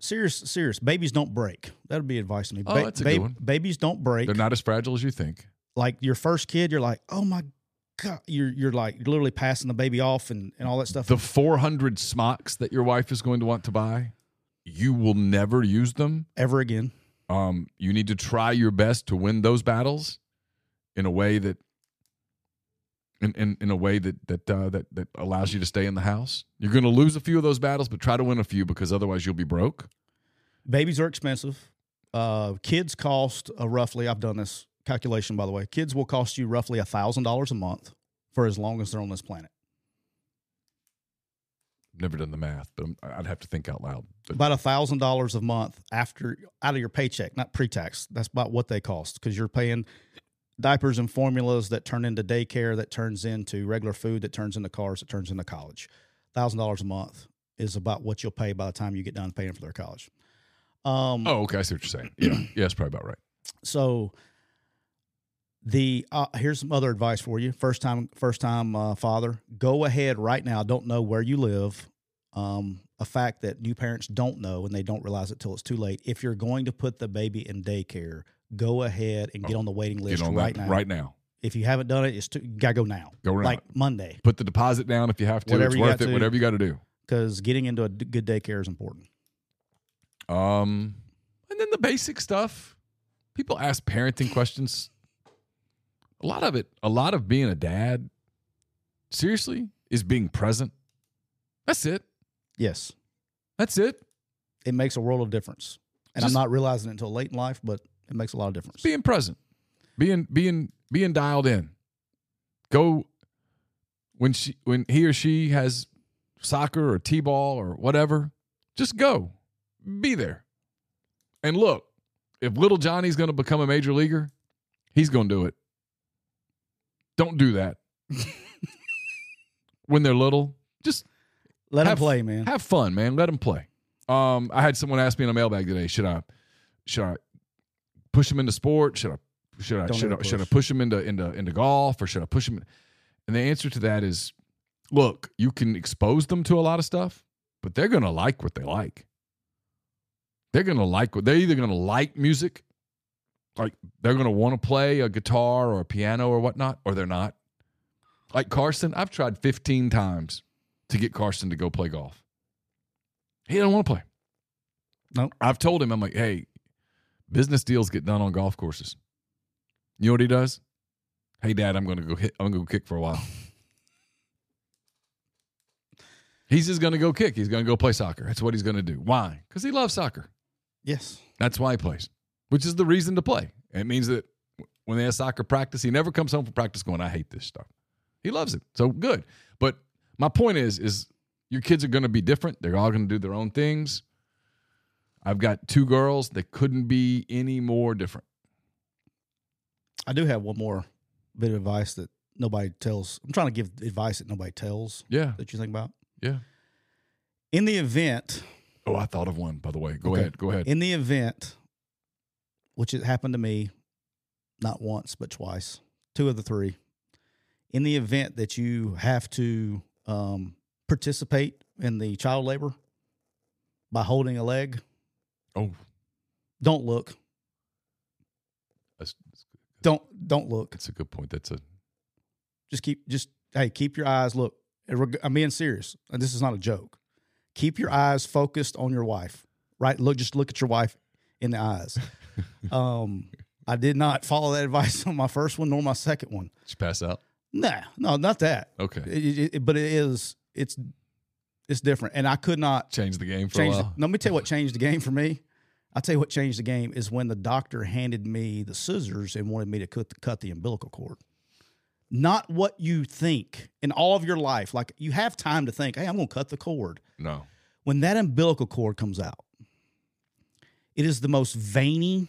serious, serious. Babies don't break. That'd be advice to me. Oh, that's a good one. Babies don't break. they're not as fragile as you think. like your first kid. You're like, oh my god. You're you're like literally passing the baby off and and all that stuff. The 400 smocks that your wife is going to want to buy, you will never use them. ever again. Um, you need to try your best to win those battles in a way that in, in, in a way that that uh, that that allows you to stay in the house. You're going to lose a few of those battles, but try to win a few because otherwise you'll be broke. Babies are expensive. Uh, kids cost uh, roughly. I've done this calculation by the way. Kids will cost you roughly a thousand dollars a month for as long as they're on this planet. Never done the math, but I'm, I'd have to think out loud. But about a thousand dollars a month after out of your paycheck, not pre-tax. That's about what they cost because you're paying diapers and formulas that turn into daycare, that turns into regular food, that turns into cars, that turns into college. Thousand dollars a month is about what you'll pay by the time you get done paying for their college. Um, oh, okay, I see what you're saying. Yeah, yeah, that's probably about right. so the uh, here's some other advice for you. First time, first time uh, father, go ahead right now. Don't know where you live. Um, a fact that new parents don't know and they don't realize it till it's too late. If you're going to put the baby in daycare, go ahead and get on the waiting list right that now. right now. If you haven't done it, it's too, you gotta go now. Go right like Monday, Put the deposit down if you have to. Whatever it's you worth got it. to. Whatever you got to do. because getting into a d- good daycare is important. Um, and then the basic stuff. People ask parenting questions. A lot of it, a lot of being a dad, seriously, is being present. That's it. Yes, That's it. it makes a world of difference, and Just- I'm not realizing it until late in life, but it makes a lot of difference. Being present. Being being being dialed in. Go when she when he or she has soccer or t-ball or whatever, just go. Be there. And look, if little Johnny's going to become a major leaguer, he's going to do it. Don't do that. when they're little, just Let have, play, man. Have fun, man. Let them play. Um, I had someone ask me in a mailbag today, should I should I push them into sport? Should I should I Don't should I, ever should I push. push him into into into golf or should I push him? And the answer to that is, look, you can expose them to a lot of stuff, but they're gonna like what they like. They're gonna like what they're either gonna like music, like they're gonna want to play a guitar or a piano or whatnot, or they're not. Like Carson, I've tried 15 times to get Carson to go play golf. He doesn't want to play. Nope. I've told him, I'm like, hey, business deals get done on golf courses. You know what he does? Hey, Dad, I'm going to go hit. I'm going to go kick for a while. he's just going to go kick. He's going to go play soccer. That's what he's going to do. Why? Because he loves soccer. Yes. That's why he plays, which is the reason to play. It means that when they have soccer practice, he never comes home from practice going, I hate this stuff. He loves it. So good. But my point is, is your kids are going to be different. They're all going to do their own things. I've got two girls that couldn't be any more different. I do have one more bit of advice that nobody tells. I'm trying to give advice that nobody tells Yeah. that you think about. Yeah. In the event, Oh, I thought of one, by the way. Go Okay. ahead. Go ahead. in the event, which it happened to me not once, but twice, two of the three, in the event that you have to um, participate in the child labor by holding a leg, oh, don't look. that's, Don't don't look. that's a good point. That's a Just keep just hey, keep your eyes look. I'm being serious, and this is not a joke. Keep your eyes focused on your wife. Right? Look, just look at your wife in the eyes. um, I did not follow that advice on my first one nor my second one. did you pass out? Nah, no, not that. Okay. It- it- it- but it is it's it's different, and I could not Change the game for change. a The, while. let me tell you what changed the game for me. I'll tell you what changed the game is when the doctor handed me the scissors and wanted me to cut the, cut the umbilical cord. Not what you think in all of your life. Like you have time to think, hey, I'm going to cut the cord. No. When that umbilical cord comes out, it is the most veiny,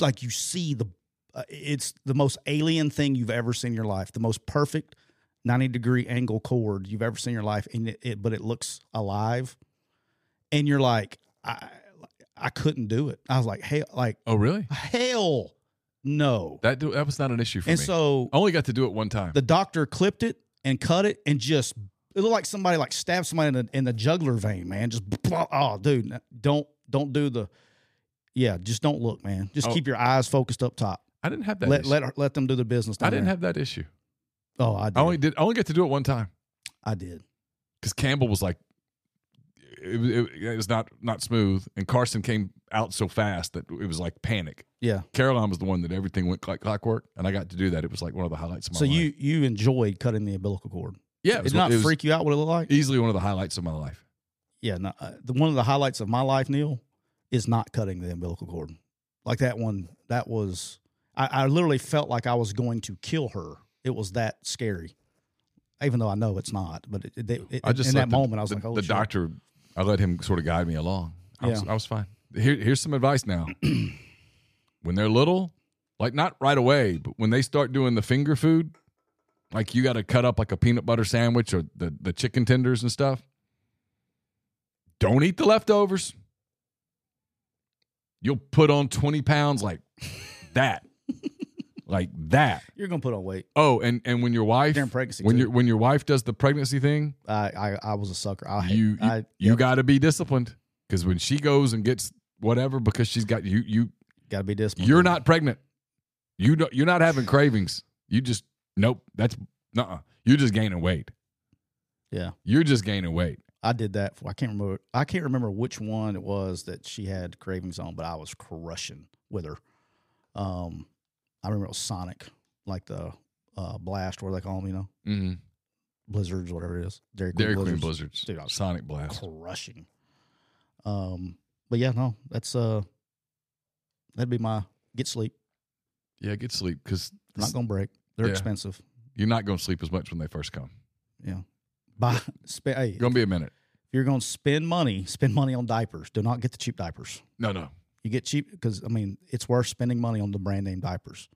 like you see the, uh, it's the most alien thing you've ever seen in your life. The most perfect 90 degree angle cord you've ever seen in your life. And it, it but it looks alive. And you're like, I, I couldn't do it. I was like, hey, like, Oh, really? hell no. That that was not an issue for and me. And so I only got to do it one time. the doctor clipped it and cut it and just it looked like somebody like stabbed somebody in the in the jugular vein, man. Just oh, dude, don't don't do the yeah, just don't look, man. Just Oh. keep your eyes focused up top. I didn't have that. Let issue. let let them do the business. I didn't there. have that issue. Oh, I did. I only did. I only get to do it one time I did. because Campbell was like, it, was- it, it was not not smooth, and Carson came out so fast that it was like panic. Yeah. Caroline was the one that everything went like clockwork, and I got to do that. It was like one of the highlights of my life. So life. you you enjoyed cutting the umbilical cord. yeah, it It was, did not freak you out what it looked like? easily one of the highlights of my life. Yeah, no, uh, the one of the highlights of my life, Neal, is not cutting the umbilical cord. Like that one, that was I, I literally felt like I was going to kill her. It was that scary, even though I know it's not. But it, it, it, I just in that the, moment, I was the, like, "Holy the shit. doctor. I let him sort of guide me along. I was, Yeah. I was fine. Here, here's some advice now. when they're little, like not right away, but when they start doing the finger food, like you got to cut up like a peanut butter sandwich or the, the chicken tenders and stuff. Don't eat the leftovers. You'll put on 20 pounds like that. like that. You're gonna put on weight." Oh, and, and when your wife During pregnancy, when your when your wife does the pregnancy thing, I, I I was a sucker. I you you, I, you yep, got to be disciplined because when she goes and gets whatever because she's got you you gotta be disciplined. you're not pregnant. You don't, you're not having cravings. You just nope. That's nuh You're just gaining weight. Yeah, You're just gaining weight. I did that. For, I can't remember. I can't remember which one it was that she had cravings on, but I was crushing with her. Um, I remember it was Sonic, like the uh, blast, where they call them, you know, Mm-hmm. blizzards, whatever it is. Dairy Queen Dairy Queen blizzards. blizzards, Dude, I was Sonic Blast. crushing. Um, but yeah, no, that's uh, that'd be my get sleep. Yeah, get sleep because Not gonna break. They're Yeah. expensive. you're not going to sleep as much when they first come. Yeah. Buy. Spend. Hey, to be a minute. if you're gonna spend money, spend money on diapers. Do not get the cheap diapers. No, no. You get cheap because I mean it's worth spending money on the brand name diapers.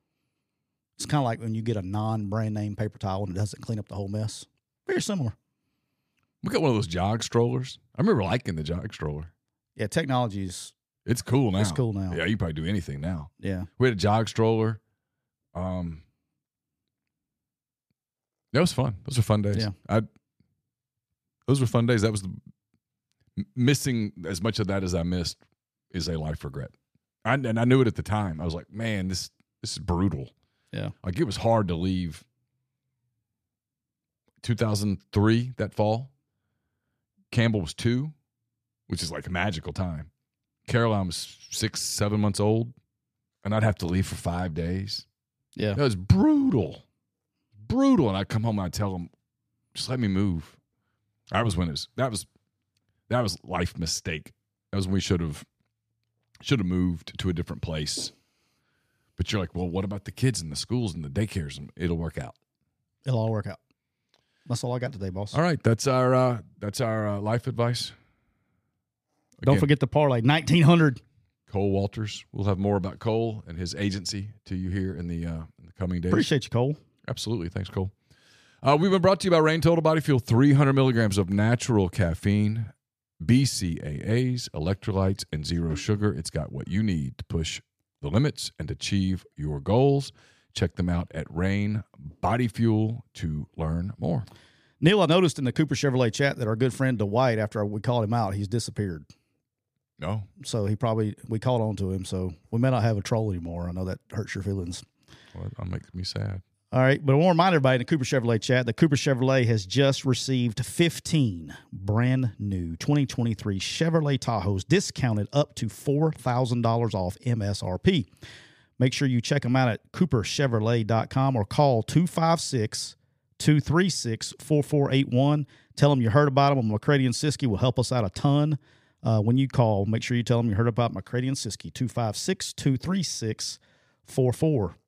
It's kind of like when you get a non brand name paper towel and it doesn't clean up the whole mess. Very similar. We got one of those jog strollers. I remember liking the jog stroller. Yeah, technology's It's cool now. It's cool now. Yeah, you probably do anything now. yeah. We had a jog stroller. Um, that was fun. Those were fun days. Yeah. I. Those were fun days. That was the missing as much of that as I missed is a life regret. I, and I knew it at the time. I was like, man, this this is brutal. Yeah. Like it was hard to leave. 2003 that fall. Campbell was two, which is like a magical time. Caroline was six, seven months old, and I'd have to leave for five days. Yeah. That was brutal, brutal. And I'd come home and I'd tell them, just let me move. That was when it was. That was that was life mistake. That was when we should have should have moved to a different place. But you're like, well, what about the kids and the schools and the daycares? And it'll work out. It'll all work out. That's all I got today, boss. All right, that's our uh, that's our uh, life advice. Don't forget the parlay. Nineteen hundred. Cole Walters. We'll have more about Cole and his agency to you here in the uh, in the coming days. Appreciate you, Cole. Absolutely. Thanks, Cole. Uh, we've been brought to you by Reign Total Body Fuel 300 milligrams of natural caffeine, BCAAs, electrolytes, and zero sugar. It's got what you need to push the limits and achieve your goals. Check them out at Reign Body Fuel to learn more. Neal, I noticed in the Cooper Chevrolet chat that our good friend Dwight, after we called him out, he's disappeared. No, So he probably we called on to him. So we may not have a troll anymore. I know that hurts your feelings. well, that makes me sad. All right, but I want to remind everybody in the Cooper Chevrolet chat that Cooper Chevrolet has just received 15 brand new 2023 Chevrolet Tahoes discounted up to $4,000 off MSRP. Make sure you check them out at cooperchevrolet.com or call 256 236 4481. Tell them you heard about them. McCready and Siskey will help us out a ton. Uh, when you call, make sure you tell them you heard about McCready and Siskey, 256 236 4481.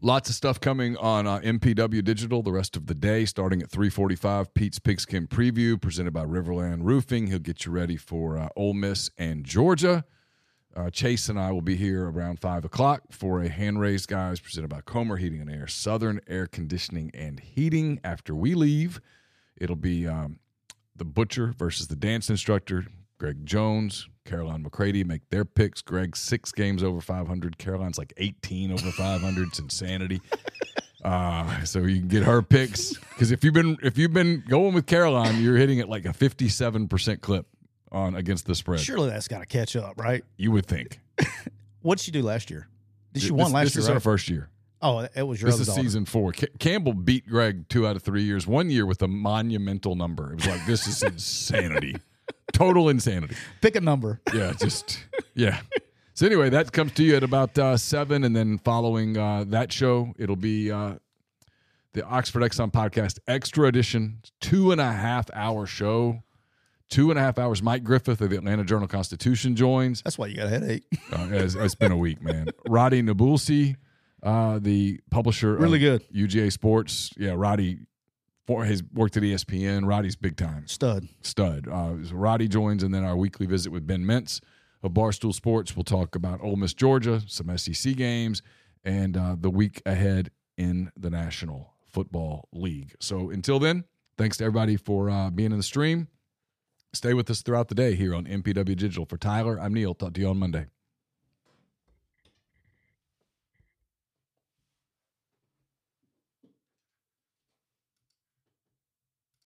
Lots of stuff coming on uh, MPW Digital the rest of the day, starting at 345. Pete's Pigskin Preview, presented by Riverland Roofing. He'll get you ready for uh, Ole Miss and Georgia. Uh, Chase and I will be here around 5 o'clock for a hand raised guys presented by Comer Heating and Air, Southern Air Conditioning and Heating. After we leave, it'll be um, the butcher versus the dance instructor. Greg Jones, Caroline McCready make their picks. Greg six games over 500. Caroline's like 18 over 500. It's insanity. Uh, so you can get her picks because if you've been if you've been going with Caroline, you're hitting it like a 57 percent clip on against the spread. Surely that's got to catch up, right? You would think. What did she do last year? Did she this, won last this year? This is right? our first year. Oh, it was your This is daughter. season four. Ca- Campbell beat Greg two out of three years. One year with a monumental number. It was like this is insanity, total insanity. Pick a number. yeah, just yeah. So anyway, that comes to you at about uh, seven, and then following uh, that show, it'll be uh, the Oxford Exxon podcast extra edition, two and a half hour show, two and a half hours. Mike Griffith of the Atlanta Journal Constitution joins. That's why you got a headache. Uh, it's, it's been a week, man. Radi Nabulsi, uh, the publisher, Really of good. UGA Sports. Yeah, Radi. For has worked at ESPN. Radi's big time Stud. stud. Uh, so Radi joins, and then our weekly visit with Ben Mintz of Barstool Sports. We'll talk about Ole Miss, Georgia, some SEC games, and uh, the week ahead in the National Football League. So until then, thanks to everybody for uh, being in the stream. Stay with us throughout the day here on MPW Digital. For Tyler, I'm Neal. Talk to you on Monday.